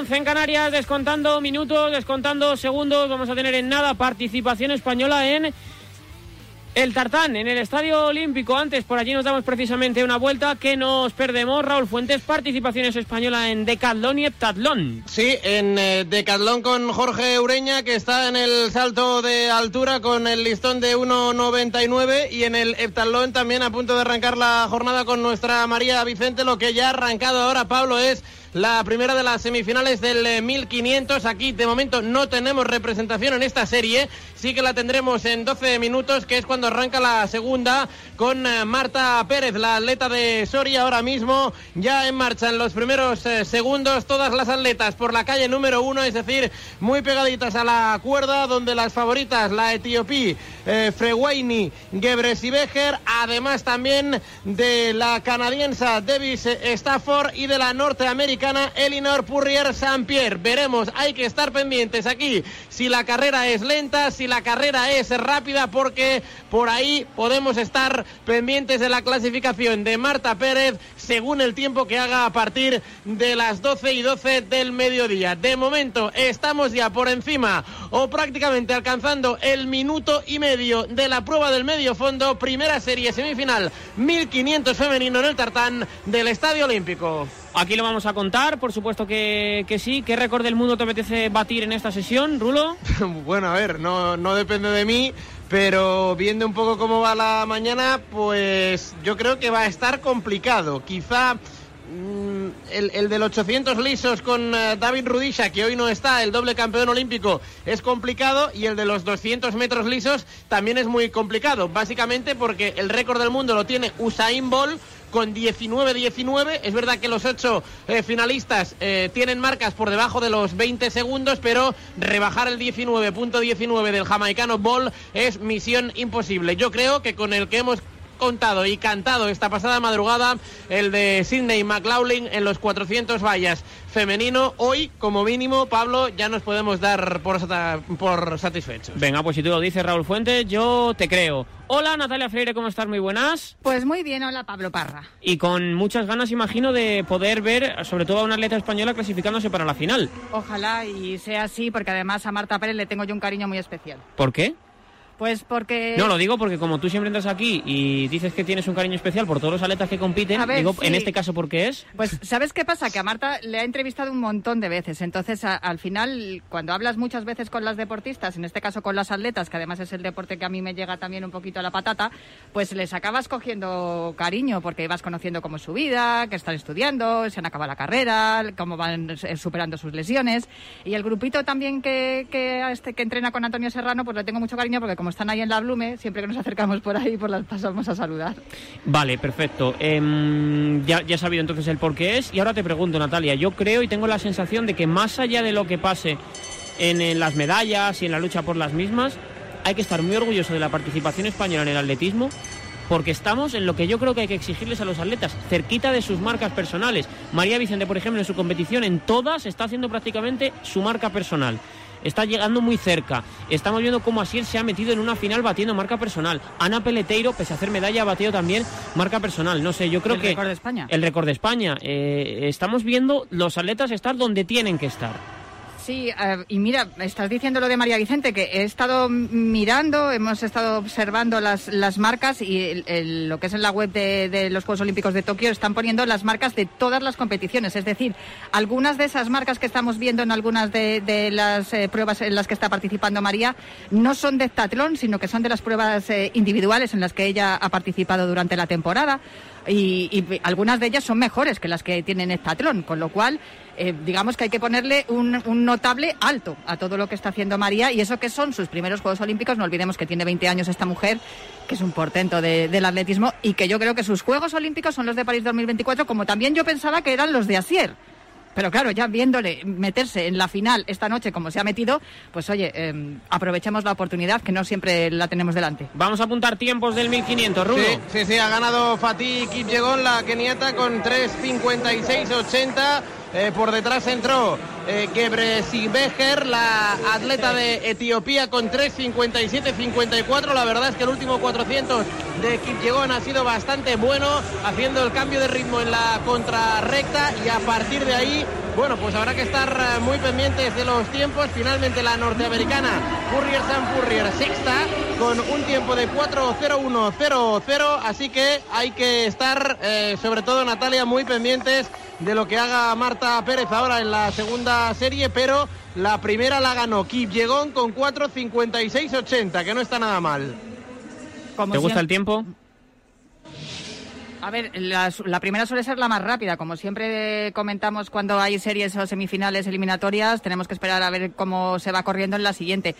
11 en Canarias, descontando minutos, descontando segundos. Vamos a tener en nada participación española en el Tartán, en el Estadio Olímpico. Antes, por allí nos damos precisamente una vuelta que nos perdemos. Raúl Fuentes, participaciones española en Decathlon y Heptatlón. Sí, en eh, Decathlon con Jorge Ureña, que está en el salto de altura con el listón de 1.99 y en el Heptatlón también a punto de arrancar la jornada con nuestra María Vicente. Lo que ya ha arrancado ahora, Pablo, es la primera de las semifinales del 1500. Eh, Aquí de momento no tenemos representación en esta serie. Sí que la tendremos en 12 minutos, que es cuando arranca la segunda con eh, Marta Pérez, la atleta de Soria, ahora mismo ya en marcha en los primeros eh, segundos. Todas las atletas por la calle número uno, es decir, muy pegaditas a la cuerda, donde las favoritas, la etiopí eh, Freweini Becher, además también de la canadiense Davis Stafford y de la norteamericana Elinor Purrier Saint Pierre. Veremos, hay que estar pendientes aquí si la carrera es lenta, si la carrera es rápida, porque por ahí podemos estar pendientes de la clasificación de Marta Pérez según el tiempo que haga a partir de las 12 y 12 del mediodía. De momento estamos ya por encima o prácticamente alcanzando el minuto y medio de la prueba del medio fondo, primera serie semifinal 1500 femenino en el tartán del Estadio Olímpico. Aquí lo vamos a contar, por supuesto que, que, sí. ¿Qué récord del mundo te apetece batir en esta sesión, Rulo? bueno, a ver, no, no depende de mí, pero viendo un poco cómo va la mañana, pues yo creo que va a estar complicado. Quizá mm, el, el, del 800 lisos con uh, David Rudisha, que hoy no está, el doble campeón olímpico, es complicado. Y el de los 200 metros lisos también es muy complicado. Básicamente porque el récord del mundo lo tiene Usain Bolt con 19-19. Es verdad que los ocho eh, finalistas eh, tienen marcas por debajo de los 20 segundos, pero rebajar el 19.19 del jamaicano Ball es misión imposible. Yo creo que con el que hemos contado y cantado esta pasada madrugada el de Sidney McLaughlin en los 400 vallas femenino. Hoy, como mínimo, Pablo, ya nos podemos dar por, por satisfechos. Venga, pues si tú lo dices, Raúl Fuentes, yo te creo. Hola Natalia Freire, ¿cómo estás? Muy buenas. Pues muy bien, hola Pablo Parra. Y con muchas ganas, imagino, de poder ver sobre todo a una atleta española clasificándose para la final. Ojalá y sea así, porque además a Marta Pérez le tengo yo un cariño muy especial. ¿Por qué? Pues porque... No, lo digo porque como tú siempre entras aquí y dices que tienes un cariño especial por todos los atletas que compiten, ver, digo, sí. en este caso, ¿por qué es? Pues, ¿sabes qué pasa? Que a Marta le ha entrevistado un montón de veces. Entonces, a, al final, cuando hablas muchas veces con las deportistas, en este caso con las atletas, que además es el deporte que a mí me llega también un poquito a la patata, pues les acabas cogiendo cariño porque vas conociendo cómo es su vida, que están estudiando, se han acabado la carrera, cómo van superando sus lesiones. Y el grupito también que, que, este, que entrena con Antonio Serrano, pues le tengo mucho cariño porque como están ahí en la Blume, siempre que nos acercamos por ahí, pues las pasamos a saludar. Vale, perfecto. Eh, ya, ya he sabido entonces el por qué es. Y ahora te pregunto, Natalia, yo creo y tengo la sensación de que más allá de lo que pase en las medallas y en la lucha por las mismas, hay que estar muy orgulloso de la participación española en el atletismo porque estamos en lo que yo creo que hay que exigirles a los atletas, cerquita de sus marcas personales. María Vicente, por ejemplo, en su competición, en todas está haciendo prácticamente su marca personal está llegando muy cerca. Estamos viendo cómo Asier se ha metido en una final batiendo marca personal. Ana Peleteiro, pese a hacer medalla, ha batido también marca personal. No sé, yo creo el que... récord de España. El récord de España. Eh, estamos viendo los atletas estar donde tienen que estar. Sí, y mira, estás diciendo lo de María Vicente, que he estado mirando, hemos estado observando las, las marcas y el, lo que es en la web de, los Juegos Olímpicos de Tokio están poniendo las marcas de todas las competiciones. Es decir, algunas de esas marcas que estamos viendo en algunas de, de las eh, pruebas en las que está participando María no son de heptatlón, sino que son de las pruebas eh, individuales en las que ella ha participado durante la temporada. Y, algunas de ellas son mejores que las que tienen heptatlón, con lo cual eh, digamos que hay que ponerle un, un, notable alto a todo lo que está haciendo María y eso que son sus primeros Juegos Olímpicos, no olvidemos que tiene 20 años esta mujer, que es un portento de, del atletismo y que yo creo que sus Juegos Olímpicos son los de París 2024, como también yo pensaba que eran los de Asier. Pero claro, ya viéndole meterse en la final esta noche como se ha metido, pues oye, eh, aprovechemos la oportunidad que no siempre la tenemos delante. Vamos a apuntar tiempos del 1500, Rulo. Sí, sí, sí, ha ganado Fatih Kipyegon, la keniata, con 3.56.80. Eh, por detrás entró eh, Becher, la atleta de Etiopía, con 3.57.54. La verdad es que el último 400 de Kipyegon ha sido bastante bueno, haciendo el cambio de ritmo en la contrarrecta y a partir de ahí bueno, pues habrá que estar eh, muy pendientes de los tiempos. Finalmente la norteamericana Furrier San Furrier sexta con un tiempo de 4-0-1-0-0. Así que hay que estar, eh, sobre todo Natalia, muy pendientes de lo que haga Marta Pérez ahora en la segunda serie, pero la primera la ganó Kip Llegón con 4.56.80, que no está nada mal. ¿Te gusta el tiempo? A ver, la, primera suele ser la más rápida. Como siempre comentamos cuando hay series o semifinales eliminatorias, tenemos que esperar a ver cómo se va corriendo en la siguiente.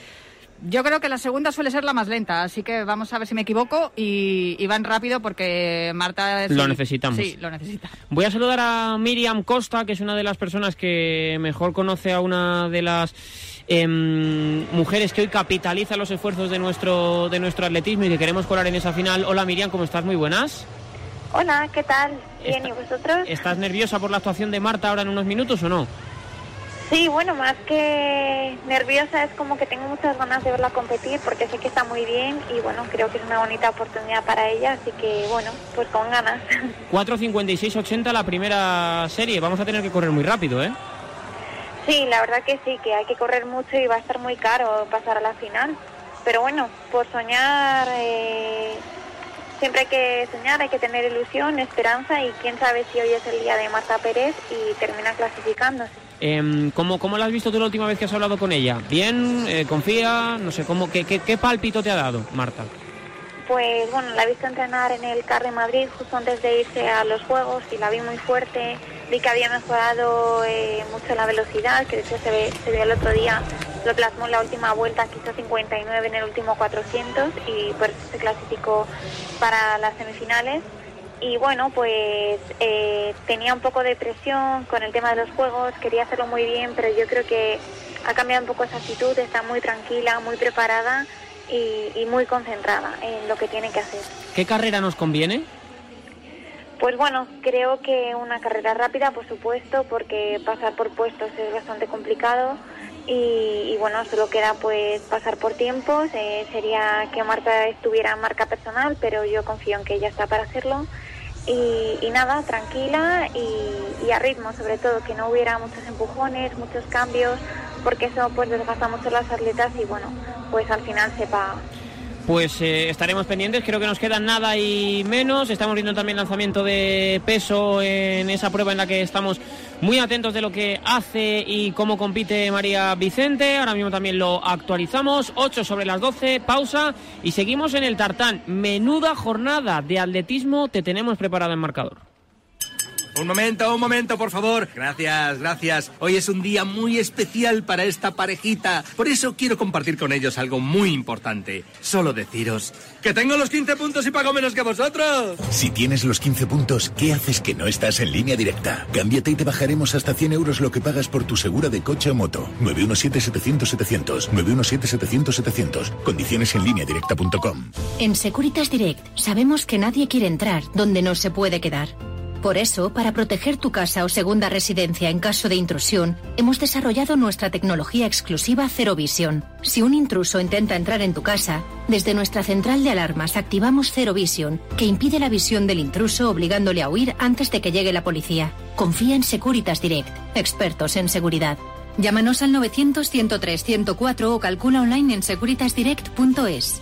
Yo creo que la segunda suele ser la más lenta, así que vamos a ver si me equivoco y, van rápido porque Marta... lo necesitamos. Sí, lo necesita. Voy a saludar a Miriam Costa, que es una de las personas que mejor conoce a una de las em, mujeres que hoy capitaliza los esfuerzos de nuestro, de nuestro atletismo y que queremos colar en esa final. Hola Miriam, ¿cómo estás? Muy buenas. Hola, ¿qué tal? Bien, ¿y vosotros? ¿Estás nerviosa por la actuación de Marta ahora en unos minutos o no? Sí, bueno, más que nerviosa es como que tengo muchas ganas de verla competir porque sé que está muy bien y bueno, creo que es una bonita oportunidad para ella, así que bueno, pues con ganas. 4.56.80 la primera serie, vamos a tener que correr muy rápido, ¿eh? Sí, la verdad que sí, que hay que correr mucho y va a estar muy caro pasar a la final. Pero bueno, por soñar eh, siempre hay que soñar, hay que tener ilusión, esperanza y quién sabe si hoy es el día de Marta Pérez y termina clasificándose. Eh, ¿cómo, ¿Cómo la has visto tú la última vez que has hablado con ella? ¿Bien? Eh, ¿Confía? No sé, ¿cómo, qué, qué, pálpito te ha dado, Marta? Pues bueno, la he visto entrenar en el CAR de Madrid justo antes de irse a los Juegos y la vi muy fuerte. Vi que había mejorado eh, mucho la velocidad, que de hecho se, ve, se vio el otro día lo plasmó en la última vuelta, que hizo 59 en el último 400 y por eso se clasificó para las semifinales. Y bueno, pues eh, tenía un poco de presión con el tema de los juegos, quería hacerlo muy bien, pero yo creo que ha cambiado un poco esa actitud, está muy tranquila, muy preparada y, y muy concentrada en lo que tiene que hacer. ¿Qué carrera nos conviene? Pues bueno, creo que una carrera rápida, por supuesto, porque pasar por puestos es bastante complicado y, bueno, solo queda pues pasar por tiempos. Eh, sería que Marta estuviera en marca personal, pero yo confío en que ella está para hacerlo. Y, nada, tranquila y, a ritmo, sobre todo, que no hubiera muchos empujones, muchos cambios, porque eso pues desgasta mucho las atletas y bueno, pues al final sepa pues eh, estaremos pendientes. Creo que nos queda nada y menos. Estamos viendo también lanzamiento de peso en esa prueba en la que estamos muy atentos de lo que hace y cómo compite María Vicente. Ahora mismo también lo actualizamos. 8 sobre las 12, pausa y seguimos en el tartán. Menuda jornada de atletismo te tenemos preparada en marcador. Un momento, un momento, por favor. Gracias, gracias. Hoy es un día muy especial para esta parejita. Por eso quiero compartir con ellos algo muy importante. Solo deciros que tengo los 15 puntos y pago menos que vosotros. Si tienes los 15 puntos, ¿qué haces que no estás en línea directa? Cámbiate y te bajaremos hasta 100 euros lo que pagas por tu segura de coche o moto. 917-700-700. 917-700-700. Condiciones en línea directa.com. En Securitas Direct sabemos que nadie quiere entrar donde no se puede quedar. Por eso, para proteger tu casa o segunda residencia en caso de intrusión, hemos desarrollado nuestra tecnología exclusiva Zero Vision. Si un intruso intenta entrar en tu casa, desde nuestra central de alarmas activamos Zero Vision, que impide la visión del intruso obligándole a huir antes de que llegue la policía. Confía en Securitas Direct, expertos en seguridad. Llámanos al 900 103 104 o calcula online en securitasdirect.es.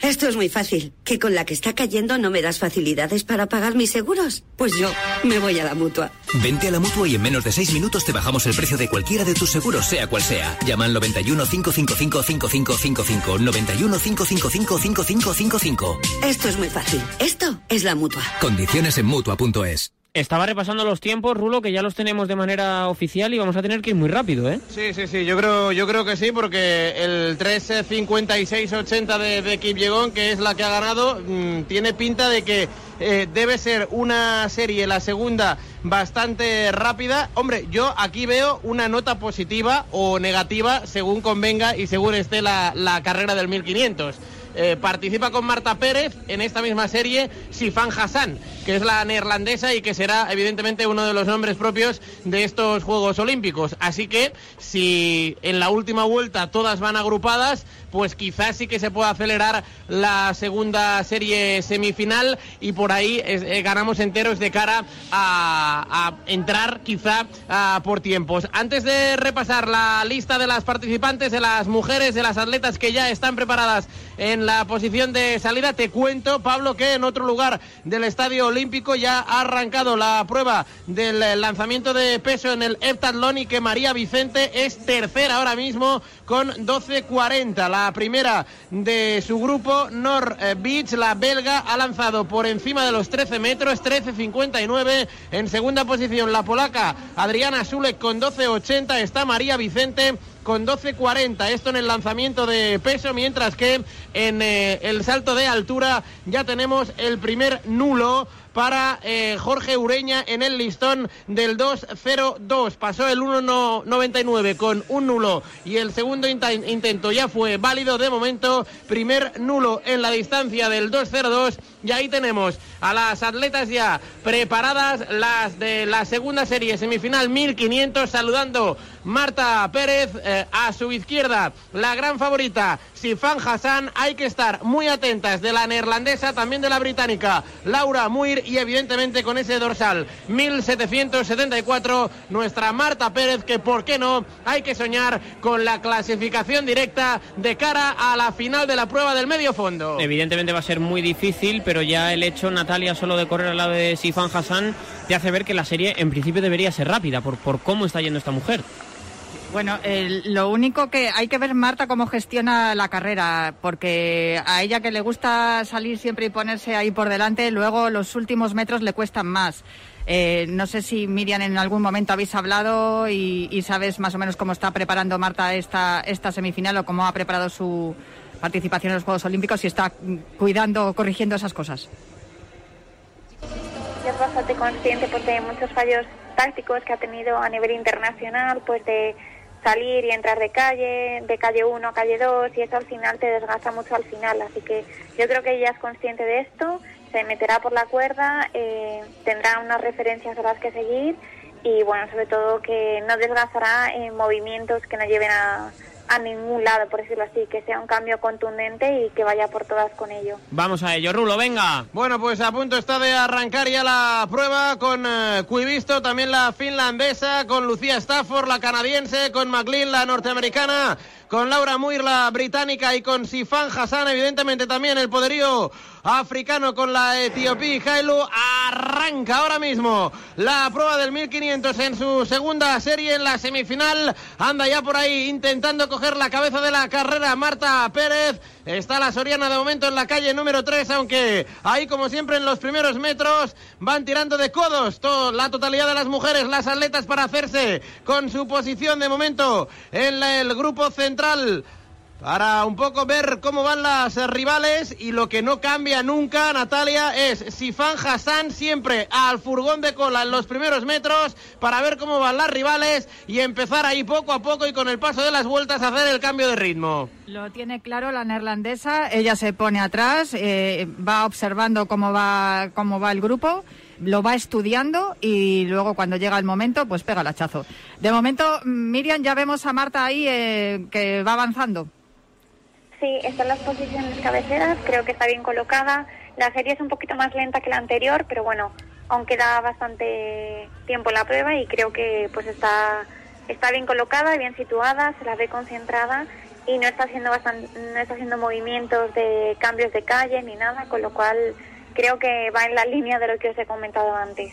Esto es muy fácil. ¿Que con la que está cayendo no me das facilidades para pagar mis seguros? Pues yo me voy a la mutua. Vente a la mutua y en menos de seis minutos te bajamos el precio de cualquiera de tus seguros, sea cual sea. Llama al 91 555 5555. 91 555 5555. Esto es muy fácil. Esto es la mutua. Condiciones en mutua.es. Estaba repasando los tiempos, Rulo, que ya los tenemos de manera oficial y vamos a tener que ir muy rápido, ¿eh? Sí, sí, sí, yo creo, yo creo que sí, porque el 3.56.80 de, de Kip que es la que ha ganado, mm, tiene pinta de que eh, debe ser una serie, la segunda, bastante rápida. Hombre, yo aquí veo una nota positiva o negativa, según convenga y según esté la, la carrera del 1500. Eh, participa con Marta Pérez en esta misma serie Sifan Hassan. Que es la neerlandesa y que será evidentemente uno de los nombres propios de estos Juegos Olímpicos. Así que si en la última vuelta todas van agrupadas, pues quizás sí que se pueda acelerar la segunda serie semifinal y por ahí eh, ganamos enteros de cara a, entrar quizá por tiempos. Antes de repasar la lista de las participantes, de las mujeres, de las atletas que ya están preparadas en la posición de salida, te cuento, Pablo, que en otro lugar del Estadio Olímpico ya ha arrancado la prueba del lanzamiento de peso en el heptatlón y que María Vicente es tercera ahora mismo con 12.40. La primera de su grupo, Nor eh, Beach, la belga, ha lanzado por encima de los 13 metros, 13.59. En segunda posición, la polaca Adriana Sulek con 12.80. Está María Vicente con 12.40. Esto en el lanzamiento de peso, mientras que en eh, el salto de altura ya tenemos el primer nulo para eh, Jorge Ureña en el listón del 2-0-2. Pasó el 1-99 con un nulo y el segundo intento ya fue válido de momento. Primer nulo en la distancia del 2-0-2 y ahí tenemos a las atletas ya preparadas, las de la segunda serie semifinal 1500 saludando Marta Pérez eh, a su izquierda, la gran favorita Sifan Hassan. Hay que estar muy atentas de la neerlandesa, también de la británica Laura Muir y evidentemente con ese dorsal 1774 nuestra Marta Pérez que por qué no hay que soñar con la clasificación directa de cara a la final de la prueba del medio fondo. Evidentemente va a ser muy difícil, pero ya el hecho Natalia solo de correr al lado de Sifan Hassan te hace ver que la serie en principio debería ser rápida por, por cómo está yendo esta mujer. Bueno, lo único que hay que ver Marta cómo gestiona la carrera, porque a ella que le gusta salir siempre y ponerse ahí por delante, luego los últimos metros le cuestan más. Eh, no sé si Miriam en algún momento habéis hablado y, sabes más o menos cómo está preparando Marta esta, esta semifinal o cómo ha preparado su participación en los Juegos Olímpicos y está cuidando, corrigiendo esas cosas. Es bastante consciente porque muchos fallos tácticos que ha tenido a nivel internacional, pues de salir y entrar de calle, de calle 1 a calle 2 y eso al final te desgasta mucho al final. Así que yo creo que ella es consciente de esto, se meterá por la cuerda, eh, tendrá unas referencias a las que seguir y bueno, sobre todo que no desgastará en movimientos que no lleven a, a ningún lado, por decirlo así, que sea un cambio contundente y que vaya por todas con ello. Vamos a ello, Rulo, venga. Bueno, pues a punto está de arrancar ya la prueba con eh, Cuivisto, también la finlandesa, con Lucía Stafford, la canadiense, con McLean, la norteamericana con Laura Muir, la británica, y con Sifan Hassan, evidentemente también el poderío africano con la etiopía Hailu. Arranca ahora mismo la prueba del 1500 en su segunda serie en la semifinal. Anda ya por ahí intentando coger la cabeza de la carrera Marta Pérez. Está la Soriana de momento en la calle número 3, aunque ahí como siempre en los primeros metros van tirando de codos la totalidad de las mujeres, las atletas para hacerse con su posición de momento en el grupo central para un poco ver cómo van las rivales y lo que no cambia nunca, Natalia, es Sifan Hassan siempre al furgón de cola en los primeros metros para ver cómo van las rivales y empezar ahí poco a poco y con el paso de las vueltas a hacer el cambio de ritmo. Lo tiene claro la neerlandesa, ella se pone atrás, eh, va observando cómo va, cómo va el grupo lo va estudiando y luego cuando llega el momento, pues pega el hachazo. De momento, Miriam, ya vemos a Marta ahí eh, que va avanzando. Sí, están las posiciones cabeceras, creo que está bien colocada. La serie es un poquito más lenta que la anterior, pero bueno, aún queda bastante tiempo la prueba y creo que pues está, está bien colocada, bien situada, se la ve concentrada y no está haciendo no está haciendo movimientos de cambios de calle ni nada, con lo cual creo que va en la línea de lo que os he comentado antes.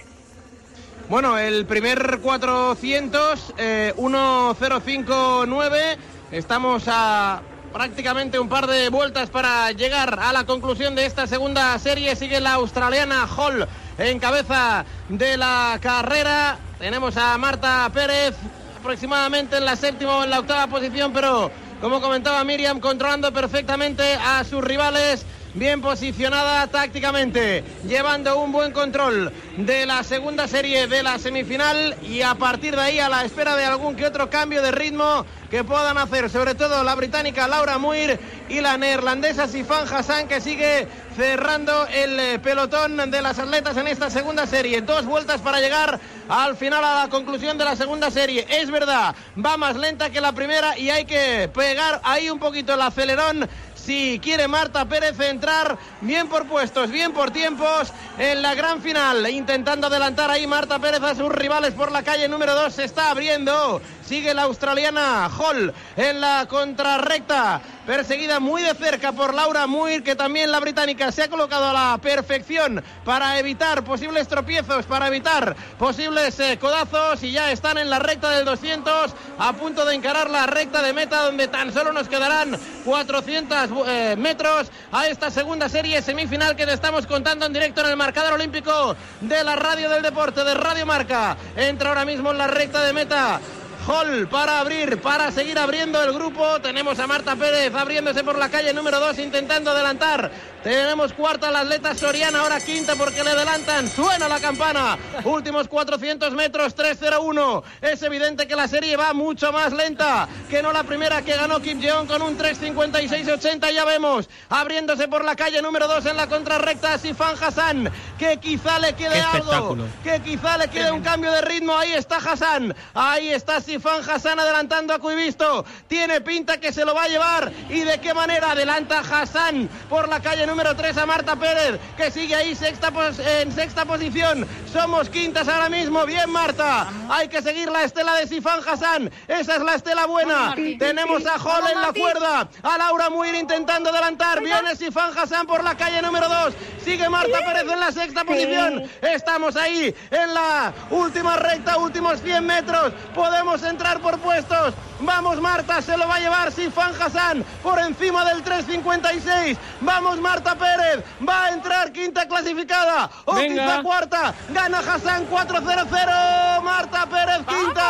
Bueno, el primer 400, eh, 1059, estamos a prácticamente un par de vueltas para llegar a la conclusión de esta segunda serie. Sigue la australiana Hall en cabeza de la carrera. Tenemos a Marta Pérez aproximadamente en la séptima o en la octava posición, pero como comentaba Miriam, controlando perfectamente a sus rivales. Bien posicionada tácticamente, llevando un buen control de la segunda serie de la semifinal y a partir de ahí a la espera de algún que otro cambio de ritmo que puedan hacer, sobre todo la británica Laura Muir y la neerlandesa Sifan Hassan que sigue cerrando el eh, pelotón de las atletas en esta segunda serie. Dos vueltas para llegar al final a la conclusión de la segunda serie. Es verdad, va más lenta que la primera y hay que pegar ahí un poquito el acelerón si quiere Marta Pérez entrar bien por puestos, bien por tiempos en la gran final. Intentando adelantar ahí Marta Pérez a sus rivales por la calle número 2. Se está abriendo. Sigue la australiana Hall en la contrarrecta perseguida muy de cerca por Laura Muir, que también la británica se ha colocado a la perfección para evitar posibles tropiezos, para evitar posibles eh, codazos y ya están en la recta del 200 a punto de encarar la recta de meta donde tan solo nos quedarán 400 eh, metros a esta segunda serie semifinal que te estamos contando en directo en el marcador olímpico de la radio del deporte de Radio Marca. Entra ahora mismo en la recta de meta Hall para abrir, para seguir abriendo el grupo. Tenemos a Marta Pérez abriéndose por la calle número 2, intentando adelantar tenemos cuarta la atleta Soriana, ahora quinta porque le adelantan. Suena la campana. Últimos 400 metros, 3-0-1. Es evidente que la serie va mucho más lenta que no la primera que ganó Kim Jeong con un 3-56-80. Ya vemos abriéndose por la calle número 2 en la contrarrecta Sifan Hassan. Que quizá le quede algo. Que quizá le quede un cambio de ritmo. Ahí está Hassan. Ahí está Sifan Hassan adelantando a Cuivisto. Tiene pinta que se lo va a llevar. ¿Y de qué manera adelanta Hassan por la calle número número 3 a Marta Pérez, que sigue ahí sexta en sexta posición. Somos quintas ahora mismo. Bien, Marta. Hay que seguir la estela de Sifan Hassan. Esa es la estela buena. Tenemos a Hall en la cuerda. A Laura Muir intentando adelantar. Viene Sifan Hassan por la calle número 2. Sigue Marta Pérez en la sexta posición. Estamos ahí en la última recta, últimos 100 metros. Podemos entrar por puestos. Vamos Marta, se lo va a llevar Sifan Hassan por encima del 3.56. Vamos Marta Pérez, va a entrar quinta clasificada o quinta cuarta. Gana Hassan 4-0-0. Marta Pérez quinta.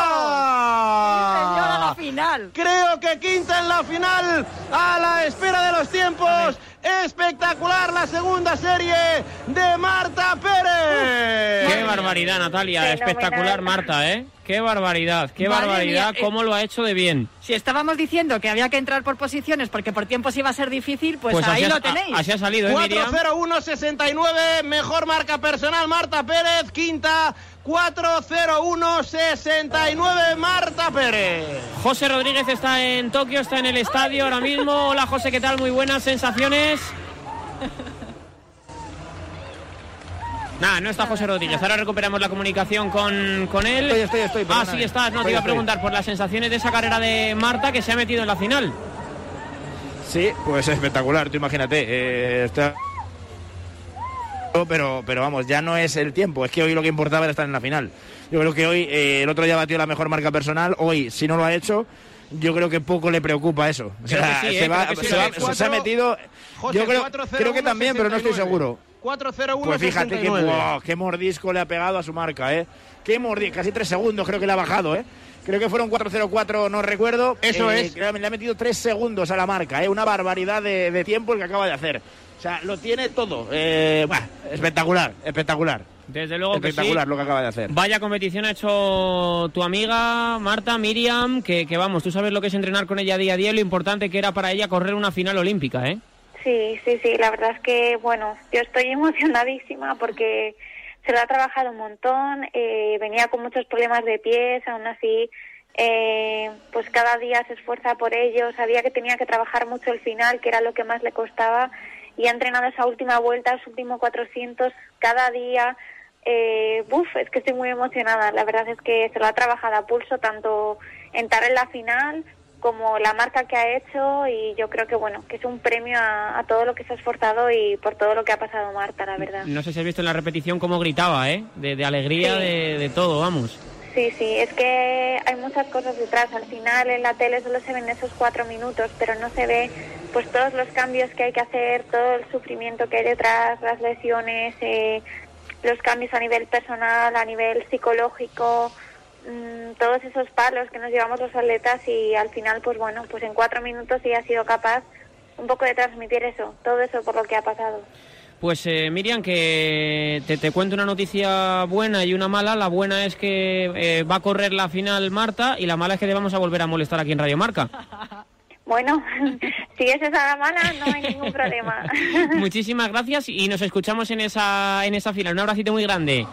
señora, la final. Creo que quinta en la final a la espera de los tiempos. Espectacular la segunda serie de Marta Pérez. Qué barbaridad, Natalia. Espectacular, Marta, ¿eh? Qué barbaridad, qué barbaridad, cómo lo ha hecho de bien. Si estábamos diciendo que había que entrar por posiciones porque por tiempos iba a ser difícil, pues, pues ahí lo tenéis. así ha salido, ¿eh, 4-0-1-69, mejor marca personal, Marta Pérez, quinta, 4-0-1-69, Marta Pérez. José Rodríguez está en Tokio, está en el estadio ahora mismo. Hola José, ¿qué tal? Muy buenas sensaciones. Nada, no está José Rodríguez. Ahora recuperamos la comunicación con, él. Estoy, estoy, estoy. Ah, sí, estás. No, te iba a preguntar por las sensaciones de esa carrera de Marta que se ha metido en la final. Sí, pues espectacular, tú imagínate. Eh, pero, pero vamos, ya no es el tiempo, es que hoy lo que importaba era estar en la final. Yo creo que hoy eh, el otro día batió la mejor marca personal, hoy si no lo ha hecho, yo creo que poco le preocupa eso. se, ha metido, yo creo, creo que también, pero no estoy seguro. 4-0-1. Pues fíjate que, qué mordisco le ha pegado a su marca, ¿eh? Qué mordisco, casi tres segundos creo que le ha bajado, ¿eh? Creo que fueron 4-0-4, no recuerdo. Eso eh, es. le ha metido tres segundos a la marca, ¿eh? Una barbaridad de, tiempo el que acaba de hacer. O sea, lo tiene todo. Eh, espectacular, espectacular. Desde luego Espectacular lo que acaba de hacer. Vaya competición ha hecho tu amiga Marta, Miriam, que, que, vamos, tú sabes lo que es entrenar con ella día a día y lo importante que era para ella correr una final olímpica, ¿eh? Sí, sí, sí, la verdad es que, bueno, yo estoy emocionadísima porque se lo ha trabajado un montón, eh, venía con muchos problemas de pies, aún así, eh, pues cada día se esfuerza por ello, sabía que tenía que trabajar mucho el final, que era lo que más le costaba, y ha entrenado esa última vuelta, los últimos 400, cada día, eh, buf, es que estoy muy emocionada, la verdad es que se lo ha trabajado a pulso, tanto entrar en la final como la marca que ha hecho y yo creo que bueno que es un premio a, todo lo que se ha esforzado y por todo lo que ha pasado Marta la verdad. No sé si has visto en la repetición cómo gritaba eh de, alegría de, todo vamos. Sí sí es que hay muchas cosas detrás. Al final en la tele solo se ven esos cuatro minutos pero no se ve pues todos los cambios que hay que hacer todo el sufrimiento que hay detrás las lesiones eh, los cambios a nivel personal a nivel psicológico Mm, todos esos palos que nos llevamos los atletas y al final, pues bueno, pues en cuatro minutos sí ha sido capaz un poco de transmitir eso, todo eso por lo que ha pasado. Pues eh, Miriam, que te, te, cuento una noticia buena y una mala. La buena es que eh, va a correr la final Marta y la mala es que te vamos a volver a molestar aquí en Radio Marca. Bueno, si es esa la mala, no hay ningún problema. Muchísimas gracias y nos escuchamos en esa, en esa final. Un abracito muy grande.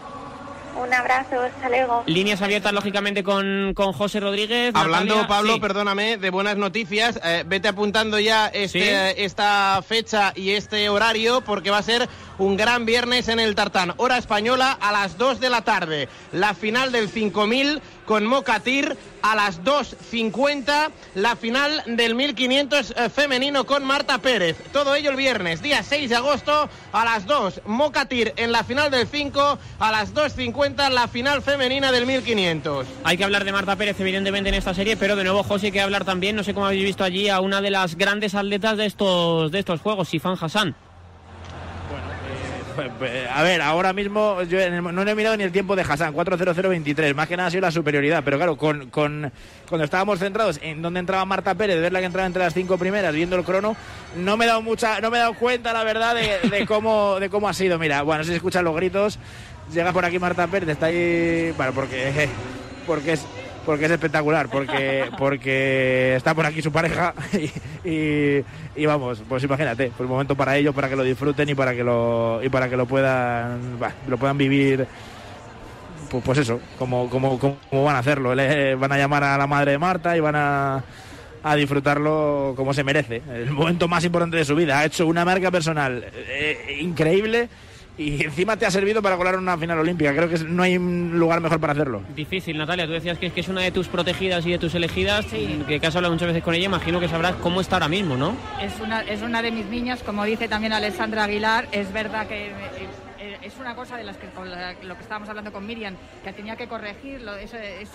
Un abrazo, hasta luego. Líneas abiertas, lógicamente, con, con José Rodríguez. Hablando, Pablo, perdóname, de buenas noticias, eh, vete apuntando ya este, esta fecha y este horario, porque va a ser un gran viernes en el Tartán. Hora española a las 2 de la tarde. La final del 5000 con Mocatir a las 2.50. La final del 1500 eh, femenino con Marta Pérez. Todo ello el viernes, día 6 de agosto a las 2. Mocatir en la final del 5 a las 2.50 la final femenina del 1500. Hay que hablar de Marta Pérez evidentemente en esta serie, pero de nuevo José hay que hablar también, no sé cómo habéis visto allí a una de las grandes atletas de estos de estos juegos, Sifan Hassan. A ver, ahora mismo yo no he mirado ni el tiempo de Hassan, 4.0023. Más que nada ha sido la superioridad. Pero claro, con, con, cuando estábamos centrados en dónde entraba Marta Pérez, de verla que entraba entre las cinco primeras, viendo el crono, no me he dado mucha, no me he dado cuenta, la verdad, de, cómo, de cómo ha sido. Mira, bueno, si se escuchan los gritos, llega por aquí Marta Pérez, está ahí. Bueno, porque, porque es porque es espectacular, porque, porque está por aquí su pareja y, y, vamos, pues imagínate, pues momento para ellos, para que lo disfruten y para que lo, y para que lo puedan, lo puedan vivir pues, pues eso, como, como, como van a hacerlo. Van a llamar a la madre de Marta y van a, a disfrutarlo como se merece. El momento más importante de su vida. Ha hecho una marca personal eh, increíble y encima te ha servido para colar una final olímpica. Creo que no hay un lugar mejor para hacerlo. Difícil, Natalia. Tú decías que es, que es una de tus protegidas y de tus elegidas, que, has hablado muchas veces con ella. Imagino que sabrás cómo está ahora mismo, ¿no? Es una, es una de mis niñas, como dice también Alessandra Aguilar. Es verdad que es una cosa de las que lo que estábamos hablando con Miriam, que tenía que corregir, ese,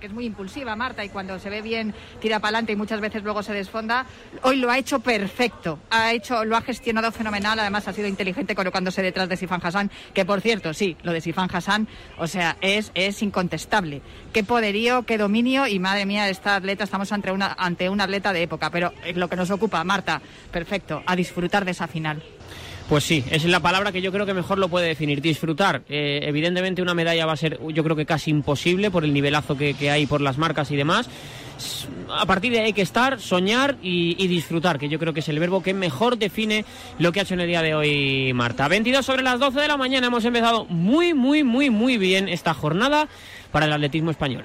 que es muy impulsiva Marta y cuando se ve bien tira para adelante y muchas veces luego se desfonda. Hoy lo ha hecho perfecto, ha hecho, lo ha gestionado fenomenal, además ha sido inteligente colocándose detrás de Sifan Hassan, que por cierto, sí, lo de Sifan Hassan, o sea, es, es incontestable. Qué poderío, qué dominio y madre mía, esta atleta, estamos ante una, ante un atleta de época, pero lo que nos ocupa, Marta, perfecto, a disfrutar de esa final. Pues sí, es la palabra que yo creo que mejor lo puede definir, disfrutar. Eh, evidentemente una medalla va a ser yo creo que casi imposible por el nivelazo que, hay por las marcas y demás. A partir de ahí hay que estar, soñar y, disfrutar, que yo creo que es el verbo que mejor define lo que ha hecho en el día de hoy Marta. 22 sobre las 12 de la mañana hemos empezado muy, muy, muy, muy bien esta jornada para el atletismo español.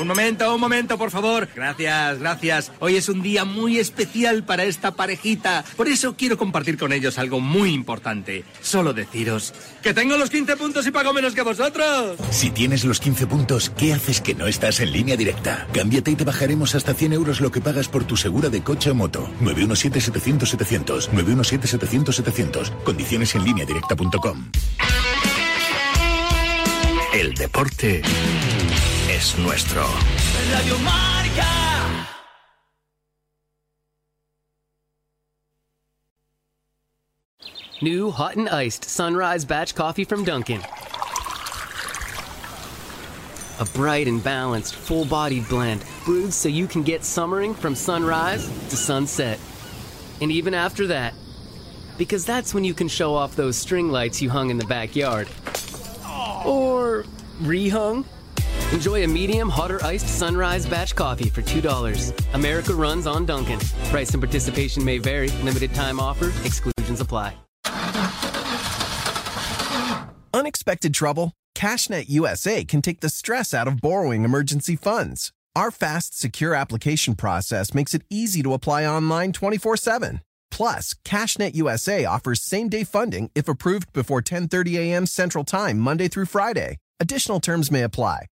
Un momento, un momento, por favor. Gracias, gracias. Hoy es un día muy especial para esta parejita. Por eso quiero compartir con ellos algo muy importante. Solo deciros que tengo los 15 puntos y pago menos que vosotros. Si tienes los 15 puntos, ¿qué haces que no estás en línea directa? Cámbiate y te bajaremos hasta 100 euros lo que pagas por tu segura de coche o moto. 917-700-700. 917-700-700. Condiciones en línea directa.com. El deporte es nuestro. Radio Marca. New hot and iced sunrise batch coffee from Dunkin'. A bright and balanced, full bodied blend brewed so you can get summering from sunrise to sunset. And even after that, because that's when you can show off those string lights you hung in the backyard. Or rehung. Enjoy a medium, hotter iced sunrise batch coffee for $2. America runs on Duncan. Price and participation may vary. Limited time offer. Exclusions apply. Unexpected trouble? CashNet USA can take the stress out of borrowing emergency funds. Our fast, secure application process makes it easy to apply online 24 7. Plus, CashNet USA offers same day funding if approved before 10:30 a.m. Central Time Monday through Friday. Additional terms may apply.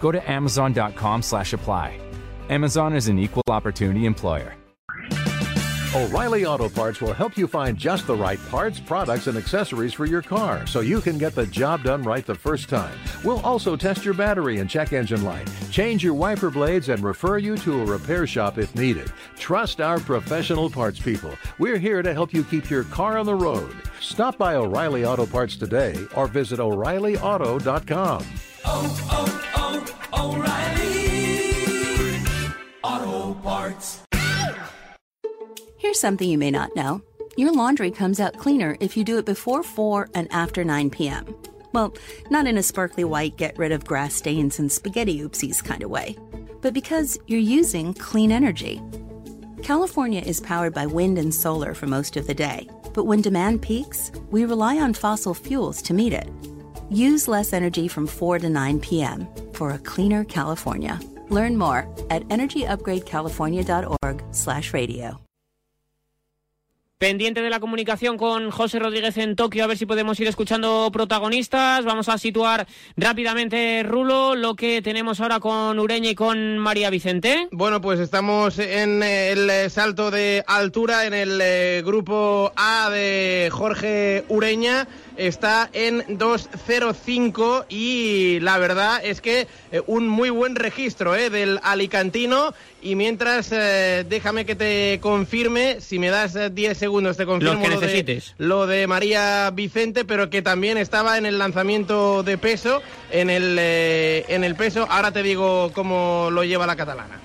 Go to amazon.com slash apply. Amazon is an equal opportunity employer. O'Reilly Auto Parts will help you find just the right parts, products, and accessories for your car so you can get the job done right the first time. We'll also test your battery and check engine light, change your wiper blades, and refer you to a repair shop if needed. Trust our professional parts people. We're here to help you keep your car on the road. Stop by O'Reilly Auto Parts today or visit O'ReillyAuto.com. Oh, oh, oh, O'Reilly Auto Parts. Here's something you may not know your laundry comes out cleaner if you do it before 4 and after 9 p.m. Well, not in a sparkly white, get rid of grass stains and spaghetti oopsies kind of way, but because you're using clean energy. California is powered by wind and solar for most of the day, but when demand peaks, we rely on fossil fuels to meet it. Use less energy from 4 to 9 p.m. for a cleaner California. Learn more at energyupgradecalifornia.org/radio. Pendiente de la comunicación con José Rodríguez en Tokio, a ver si podemos ir escuchando protagonistas. Vamos a situar rápidamente, Rulo, lo que tenemos ahora con Ureña y con María Vicente. Bueno, pues estamos en el salto de altura en el eh, grupo A de Jorge Ureña está en 2.05 y la verdad es que eh, un muy buen registro eh, del alicantino. Y mientras eh, déjame que te confirme, si me das 10 segundos te confirmo lo, de, lo de María Vicente, pero que también estaba en el lanzamiento de peso, en el, en el peso, ahora te digo cómo lo lleva la catalana.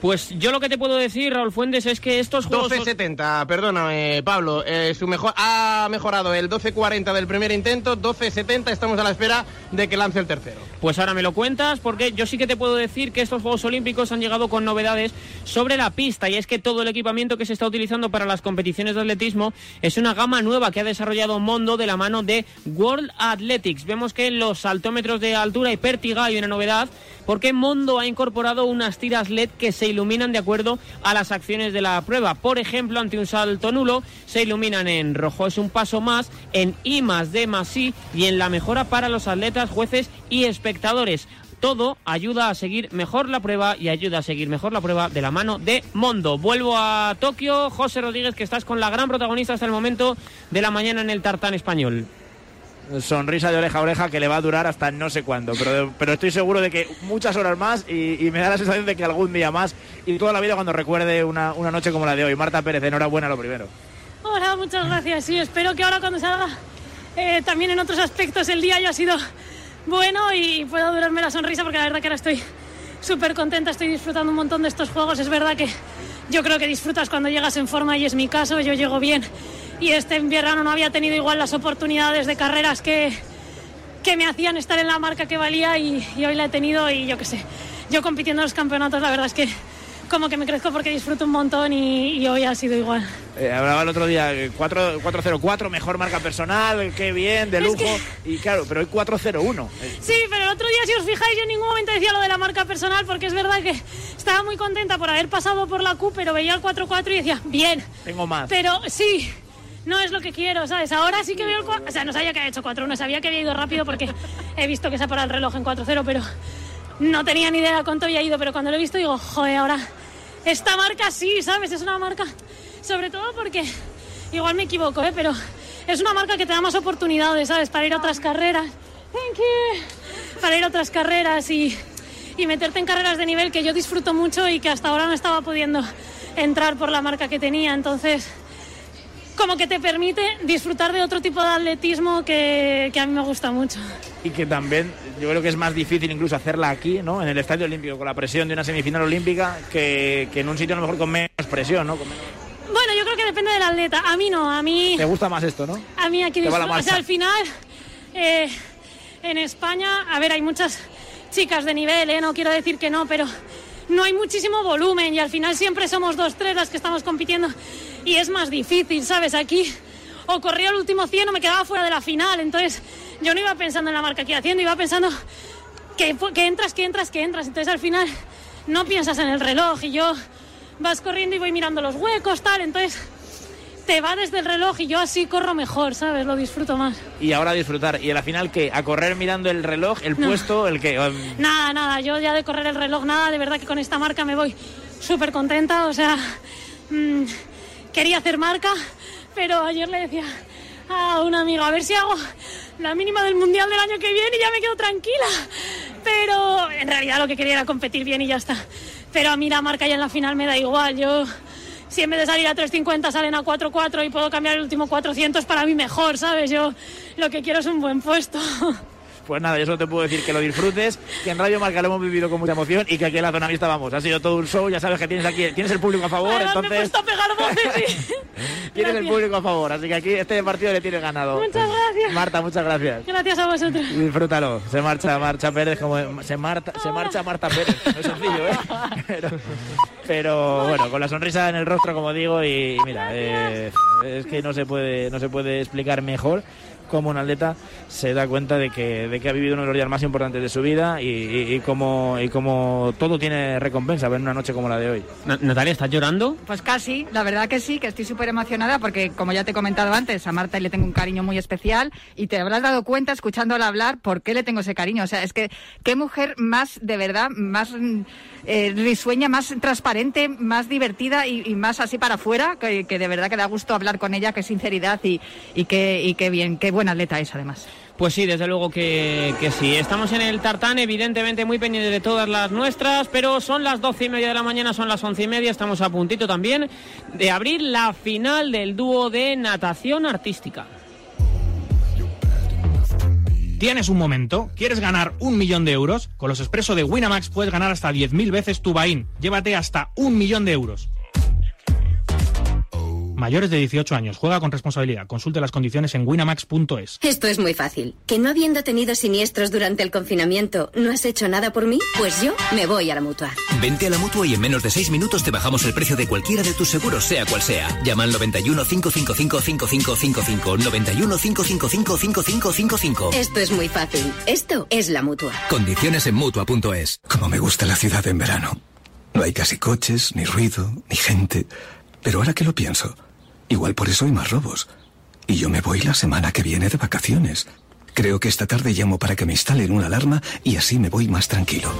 Pues yo lo que te puedo decir, Raúl Fuentes, es que estos juegos... 12.70, perdóname, Pablo. Eh, su mejor, ha mejorado el 12.40 del primer intento, 12.70, estamos a la espera de que lance el tercero. Pues ahora me lo cuentas, porque yo sí que te puedo decir que estos Juegos Olímpicos han llegado con novedades sobre la pista, y es que todo el equipamiento que se está utilizando para las competiciones de atletismo es una gama nueva que ha desarrollado Mondo de la mano de World Athletics. Vemos que en los altómetros de altura y pértiga hay una novedad, porque Mondo ha incorporado unas tiras LED que se iluminan de acuerdo a las acciones de la prueba. Por ejemplo, ante un salto nulo se iluminan en rojo. Es un paso más en I más D más I y en la mejora para los atletas, jueces y espectadores. Todo ayuda a seguir mejor la prueba y ayuda a seguir mejor la prueba de la mano de Mondo. Vuelvo a Tokio. José Rodríguez, que estás con la gran protagonista hasta el momento de la mañana en el tartán español sonrisa de oreja a oreja que le va a durar hasta no sé cuándo, pero, pero estoy seguro de que muchas horas más y, me da la sensación de que algún día más y toda la vida cuando recuerde una, una noche como la de hoy. Marta Pérez, enhorabuena lo primero. Hola, muchas gracias. Sí, espero que ahora cuando salga eh, también en otros aspectos el día haya sido bueno y pueda durarme la sonrisa porque la verdad que ahora estoy súper contenta, estoy disfrutando un montón de estos juegos. Es verdad que yo creo que disfrutas cuando llegas en forma y es mi caso, yo llego bien y este invierno no había tenido igual las oportunidades de carreras que, que me hacían estar en la marca que valía y, hoy la he tenido y yo qué sé, yo compitiendo en los campeonatos la verdad es que como que me crezco porque disfruto un montón y, hoy ha sido igual. Eh, hablaba el otro día 404, mejor marca personal, qué bien, de lujo. Y claro, pero hoy 401. Sí, pero el otro día, si os fijáis, yo en ningún momento decía lo de la marca personal porque es verdad que estaba muy contenta por haber pasado por la Q, pero veía el 44 y decía, bien. Tengo más. Pero sí, no es lo que quiero, ¿sabes? Ahora sí que veo el... O sea, no sabía que había hecho 4-1, sabía que había ido rápido porque he visto que se ha parado el reloj en 4-0, pero no tenía ni idea cuánto había ido, pero cuando lo he visto digo, joder, ahora esta marca sí, ¿sabes? Es una marca, sobre todo porque, igual me equivoco, ¿eh? Pero es una marca que te da más oportunidades, ¿sabes? Para ir a otras carreras. Thank you. Para ir a otras carreras y, y meterte en carreras de nivel que yo disfruto mucho y que hasta ahora no estaba pudiendo entrar por la marca que tenía. Entonces, como que te permite disfrutar de otro tipo de atletismo que, que, a mí me gusta mucho. Y que también yo creo que es más difícil incluso hacerla aquí, ¿no? En el Estadio Olímpico, con la presión de una semifinal olímpica, que, que en un sitio a lo mejor con menos presión, ¿no? Bueno, yo creo que depende del atleta. A mí no, a mí... ¿Te gusta más esto, no? A mí aquí disfruto. O sea, al final, eh, en España, a ver, hay muchas chicas de nivel, ¿eh? No quiero decir que no, pero no hay muchísimo volumen y al final siempre somos dos, tres las que estamos compitiendo y es más difícil, ¿sabes? Aquí o corría el último 100 o me quedaba fuera de la final, entonces yo no iba pensando en la marca que iba haciendo, iba pensando que, que entras, que entras, que entras, entonces al final no piensas en el reloj y yo vas corriendo y voy mirando los huecos, tal, entonces te va desde el reloj y yo así corro mejor, ¿sabes? Lo disfruto más. Y ahora disfrutar. ¿Y a la final qué? ¿A correr mirando el reloj, el puesto, el que...? Nada, nada. Yo ya de correr el reloj, nada. De verdad que con esta marca me voy súper contenta. O sea, mm, quería hacer marca, pero ayer le decía a un amigo, a ver si hago la mínima del Mundial del año que viene y ya me quedo tranquila. Pero en realidad lo que quería era competir bien y ya está. Pero a mí la marca ya en la final me da igual. Yo, si en vez de salir a 3.50 salen a 4.4 y puedo cambiar el último 400, para mí mejor, ¿sabes? Yo lo que quiero es un buen puesto. Pues nada, yo solo te puedo decir que lo disfrutes, que en Radio Marca lo hemos vivido con mucha emoción y que aquí en la zona mixta vamos. Ha sido todo un show, ya sabes que tienes aquí, tienes el público a favor, entonces. Me a pegar voces, tienes el público a favor, así que aquí este partido le tienes ganado. Muchas gracias. Marta, muchas gracias. Gracias a vosotros. Disfrútalo. Se marcha Marcha Pérez como se marta, se marcha Marta Pérez. No es sencillo, ¿eh? Pero, bueno, con la sonrisa en el rostro, como digo, y mira, eh, es que no se puede, no se puede explicar mejor cómo un atleta se da cuenta de que, de que ha vivido uno de los días más importantes de su vida y, y, y cómo, y cómo todo tiene recompensa ver una noche como la de hoy. Natalia, ¿estás llorando? Pues casi, la verdad que sí, que estoy súper emocionada porque, como ya te he comentado antes, a Marta le tengo un cariño muy especial y te habrás dado cuenta escuchándola hablar por qué le tengo ese cariño. O sea, es que qué mujer más, de verdad, más eh, risueña, más transparente, más divertida y, y más así para afuera, que, que, de verdad que da gusto hablar con ella, qué sinceridad y, y qué, y qué bien, qué buen atleta es además. Pues sí, desde luego que, que, sí. Estamos en el tartán, evidentemente muy pendientes de todas las nuestras, pero son las doce y media de la mañana, son las once y media, estamos a puntito también de abrir la final del dúo de natación artística. ¿Tienes un momento? ¿Quieres ganar un millón de euros? Con los expresos de Winamax puedes ganar hasta 10.000 veces tu Bain. Llévate hasta un millón de euros. Mayores de 18 años. Juega con responsabilidad. Consulte las condiciones en winamax.es. Esto es muy fácil. ¿Que no habiendo tenido siniestros durante el confinamiento, no has hecho nada por mí? Pues yo me voy a la mutua. Vente a la mutua y en menos de 6 minutos te bajamos el precio de cualquiera de tus seguros, sea cual sea. Llama al 91 555 5555. 91 555 5555. Esto es muy fácil. Esto es la mutua. Condiciones en mutua.es. Como me gusta la ciudad en verano. No hay casi coches, ni ruido, ni gente. Pero ahora que lo pienso. Igual por eso hay más robos. Y yo me voy la semana que viene de vacaciones. Creo que esta tarde llamo para que me instalen una alarma y así me voy más tranquilo.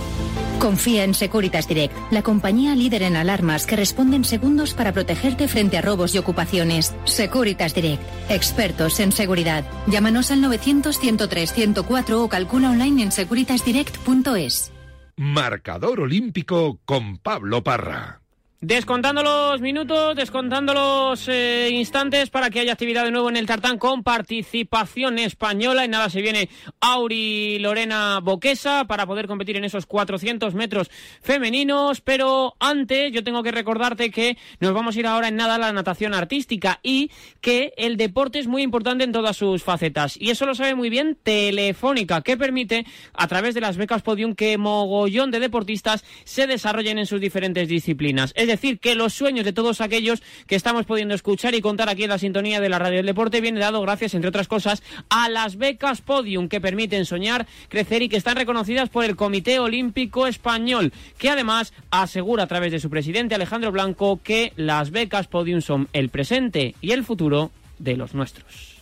Confía en Securitas Direct, la compañía líder en alarmas que responde en segundos para protegerte frente a robos y ocupaciones. Securitas Direct, expertos en seguridad. Llámanos al 900-103-104 o calcula online en securitasdirect.es. Marcador Olímpico con Pablo Parra. Descontando los minutos, descontando los eh, instantes para que haya actividad de nuevo en el tartán con participación española. Y nada, se viene Auri Lorena Boquesa para poder competir en esos 400 metros femeninos. Pero antes, yo tengo que recordarte que nos vamos a ir ahora en nada a la natación artística y que el deporte es muy importante en todas sus facetas. Y eso lo sabe muy bien Telefónica, que permite, a través de las becas Podium, que mogollón de deportistas se desarrollen en sus diferentes disciplinas. Que los sueños de todos aquellos que estamos pudiendo escuchar y contar aquí en la sintonía de la radio del deporte viene dado gracias, entre otras cosas, a las becas Podium que permiten soñar, crecer y que están reconocidas por el Comité Olímpico Español, que además asegura a través de su presidente Alejandro Blanco que las becas Podium son el presente y el futuro de los nuestros.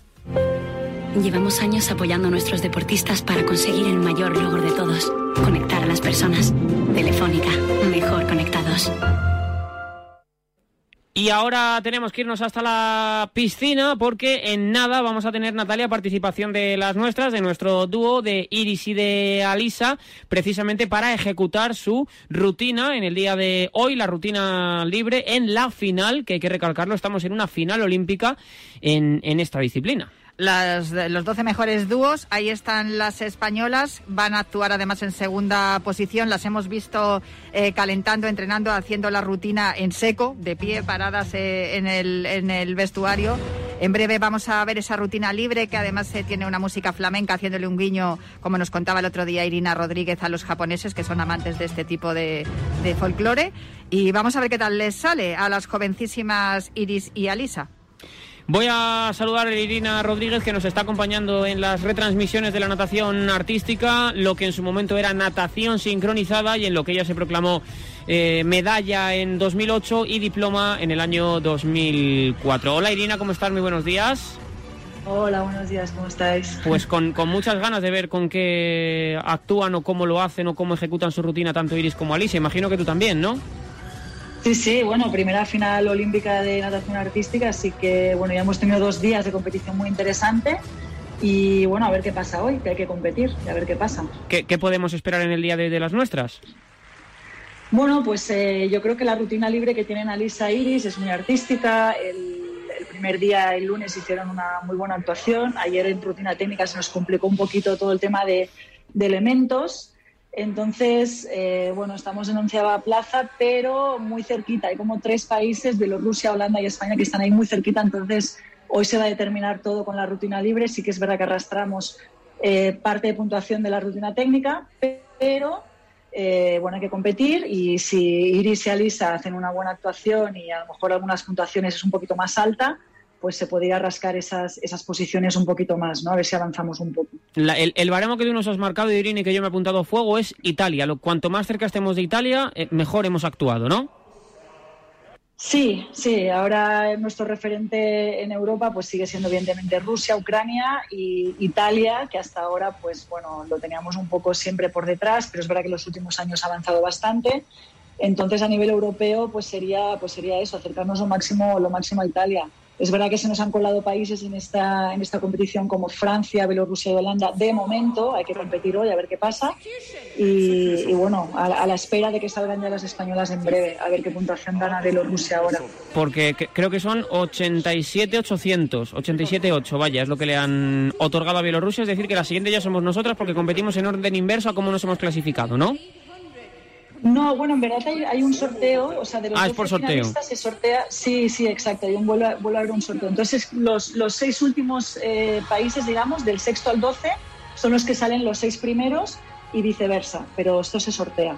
Llevamos años apoyando a nuestros deportistas para conseguir el mayor logro de todos, conectar a las personas. Telefónica, mejor conectados. Y ahora tenemos que irnos hasta la piscina porque en nada vamos a tener, Natalia, participación de las nuestras, de nuestro dúo de Iris y de Alisa, precisamente para ejecutar su rutina en el día de hoy, la rutina libre en la final, que hay que recalcarlo, estamos en una final olímpica en, en esta disciplina. Las, los 12 mejores dúos, ahí están las españolas, van a actuar además en segunda posición, las hemos visto eh, calentando, entrenando, haciendo la rutina en seco, de pie, paradas eh, en, el, en el vestuario. En breve vamos a ver esa rutina libre que además eh, tiene una música flamenca haciéndole un guiño, como nos contaba el otro día Irina Rodríguez, a los japoneses que son amantes de este tipo de, de folclore. Y vamos a ver qué tal les sale a las jovencísimas Iris y Alisa. Voy a saludar a Irina Rodríguez que nos está acompañando en las retransmisiones de la natación artística, lo que en su momento era natación sincronizada y en lo que ella se proclamó eh, medalla en 2008 y diploma en el año 2004. Hola Irina, ¿cómo estás? Muy buenos días. Hola, buenos días, ¿cómo estáis? Pues con, con, muchas ganas de ver con qué actúan o cómo lo hacen o cómo ejecutan su rutina tanto Iris como Alicia. Imagino que tú también, ¿no? Sí, sí, bueno, primera final olímpica de natación artística, así que bueno, ya hemos tenido dos días de competición muy interesante y bueno, a ver qué pasa hoy, que hay que competir, y a ver qué pasa. ¿Qué, podemos esperar en el día de, las nuestras? Bueno, pues eh, yo creo que la rutina libre que tienen Alisa Iris es muy artística. El, primer día, el lunes, hicieron una muy buena actuación. Ayer en rutina técnica se nos complicó un poquito todo el tema de, elementos. Entonces, eh, bueno, estamos en onceava plaza, pero muy cerquita. Hay como tres países, Bielorrusia, Holanda y España, que están ahí muy cerquita. Entonces, Hoy se va a determinar todo con la rutina libre. Sí que es verdad que arrastramos eh, parte de puntuación de la rutina técnica, pero eh, bueno, hay que competir y si Iris y Alisa hacen una buena actuación y a lo mejor algunas puntuaciones es un poquito más alta, pues se podría rascar esas, esas posiciones un poquito más, ¿no? A ver si avanzamos un poco. el, baremo que tú nos has marcado, Irene, que yo me he apuntado a fuego es Italia. Lo, cuanto más cerca estemos de Italia, eh, mejor hemos actuado, ¿no? Sí, sí, ahora nuestro referente en Europa pues sigue siendo evidentemente Rusia, Ucrania y Italia, que hasta ahora pues bueno, lo teníamos un poco siempre por detrás, pero es verdad que en los últimos años ha avanzado bastante. Entonces a nivel europeo pues sería pues sería eso, acercarnos lo máximo lo máximo a Italia. Es verdad que se nos han colado países en esta, en esta competición como Francia, Bielorrusia y Holanda. De momento hay que competir hoy a ver qué pasa. Y, bueno, a, la espera de que salgan ya las españolas en breve, a ver qué puntuación dan a Bielorrusia ahora. Porque creo que son 87-800, 87-8, vaya, es lo que le han otorgado a Bielorrusia. Es decir, que la siguiente ya somos nosotras porque competimos en orden inverso a cómo nos hemos clasificado, ¿no? No, bueno, en verdad hay, un sorteo, o sea, de los ah, es por sorteo. se sortea, sí, sí, exacto, hay un vuelve, a haber un sorteo. Entonces, los, los seis últimos eh, países, digamos, del sexto al doce, son los que salen los seis primeros y viceversa, pero esto se sortea.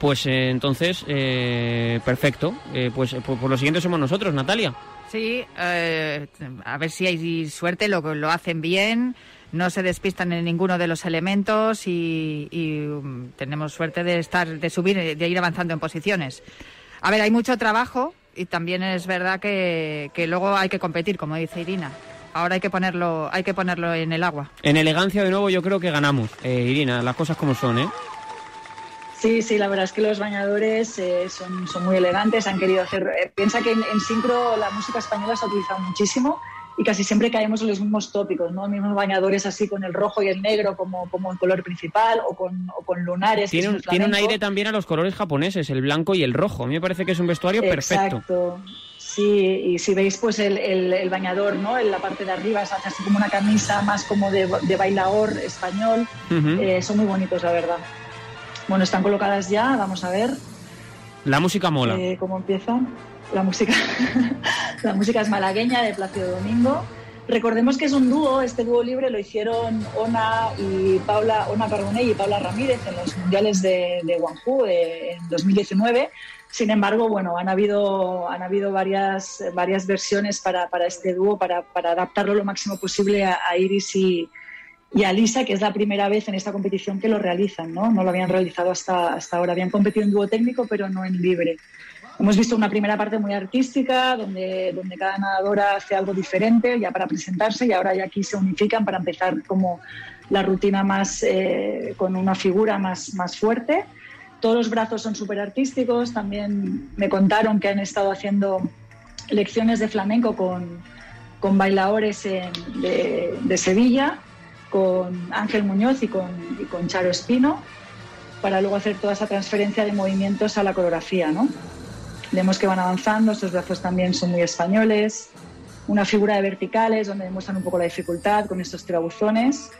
Pues eh, entonces, eh, perfecto. pues por, lo siguiente somos nosotros, Natalia. Sí, a ver si hay suerte, lo, lo hacen bien no se despistan en ninguno de los elementos y, um, tenemos suerte de estar, de subir, de ir avanzando en posiciones. A ver, hay mucho trabajo y también es verdad que, luego hay que competir, como dice Irina. Ahora hay que ponerlo, hay que ponerlo en el agua. En elegancia de nuevo yo creo que ganamos, eh, Irina, las cosas como son, ¿eh? Sí, sí, la verdad es que los bañadores eh, son, son, muy elegantes, han querido hacer... Eh, piensa que en, en, sincro la música española se ha utilizado muchísimo y casi siempre caemos en los mismos tópicos, ¿no? Los mismos bañadores así con el rojo y el negro como, como el color principal o con, o con lunares. Tiene, un, tiene un aire también a los colores japoneses, el blanco y el rojo. A mí me parece que es un vestuario perfecto. Exacto. Sí, y si veis pues el, el, bañador, ¿no? En la parte de arriba es así como una camisa más como de, de bailador español. Eh, son muy bonitos, la verdad. Bueno, están colocadas ya, vamos a ver. La música mola. Eh, ¿Cómo empiezan? la música, la música es malagueña de Plácido Domingo. Recordemos que es un dúo, este dúo libre lo hicieron Ona y Paula, Ona Carbonell y Paula Ramírez en los mundiales de, de Guangzhou en 2019. Sin embargo, bueno, han habido, han habido varias, varias versiones para, para este dúo, para, para, adaptarlo lo máximo posible a, Iris y, y, a Lisa, que es la primera vez en esta competición que lo realizan, ¿no? No lo habían realizado hasta, hasta ahora. Habían competido en dúo técnico, pero no en libre. Hemos visto una primera parte muy artística, donde, donde cada nadadora hace algo diferente ya para presentarse y ahora ya aquí se unifican para empezar como la rutina más eh, con una figura más, más fuerte. Todos los brazos son súper artísticos. También me contaron que han estado haciendo lecciones de flamenco con, con bailadores de, de, Sevilla, con Ángel Muñoz y con, y con Charo Espino, para luego hacer toda esa transferencia de movimientos a la coreografía, ¿no? Vemos que van avanzando, estos brazos también son muy españoles. Una figura de verticales donde demuestran un poco la dificultad con estos tirabuzones,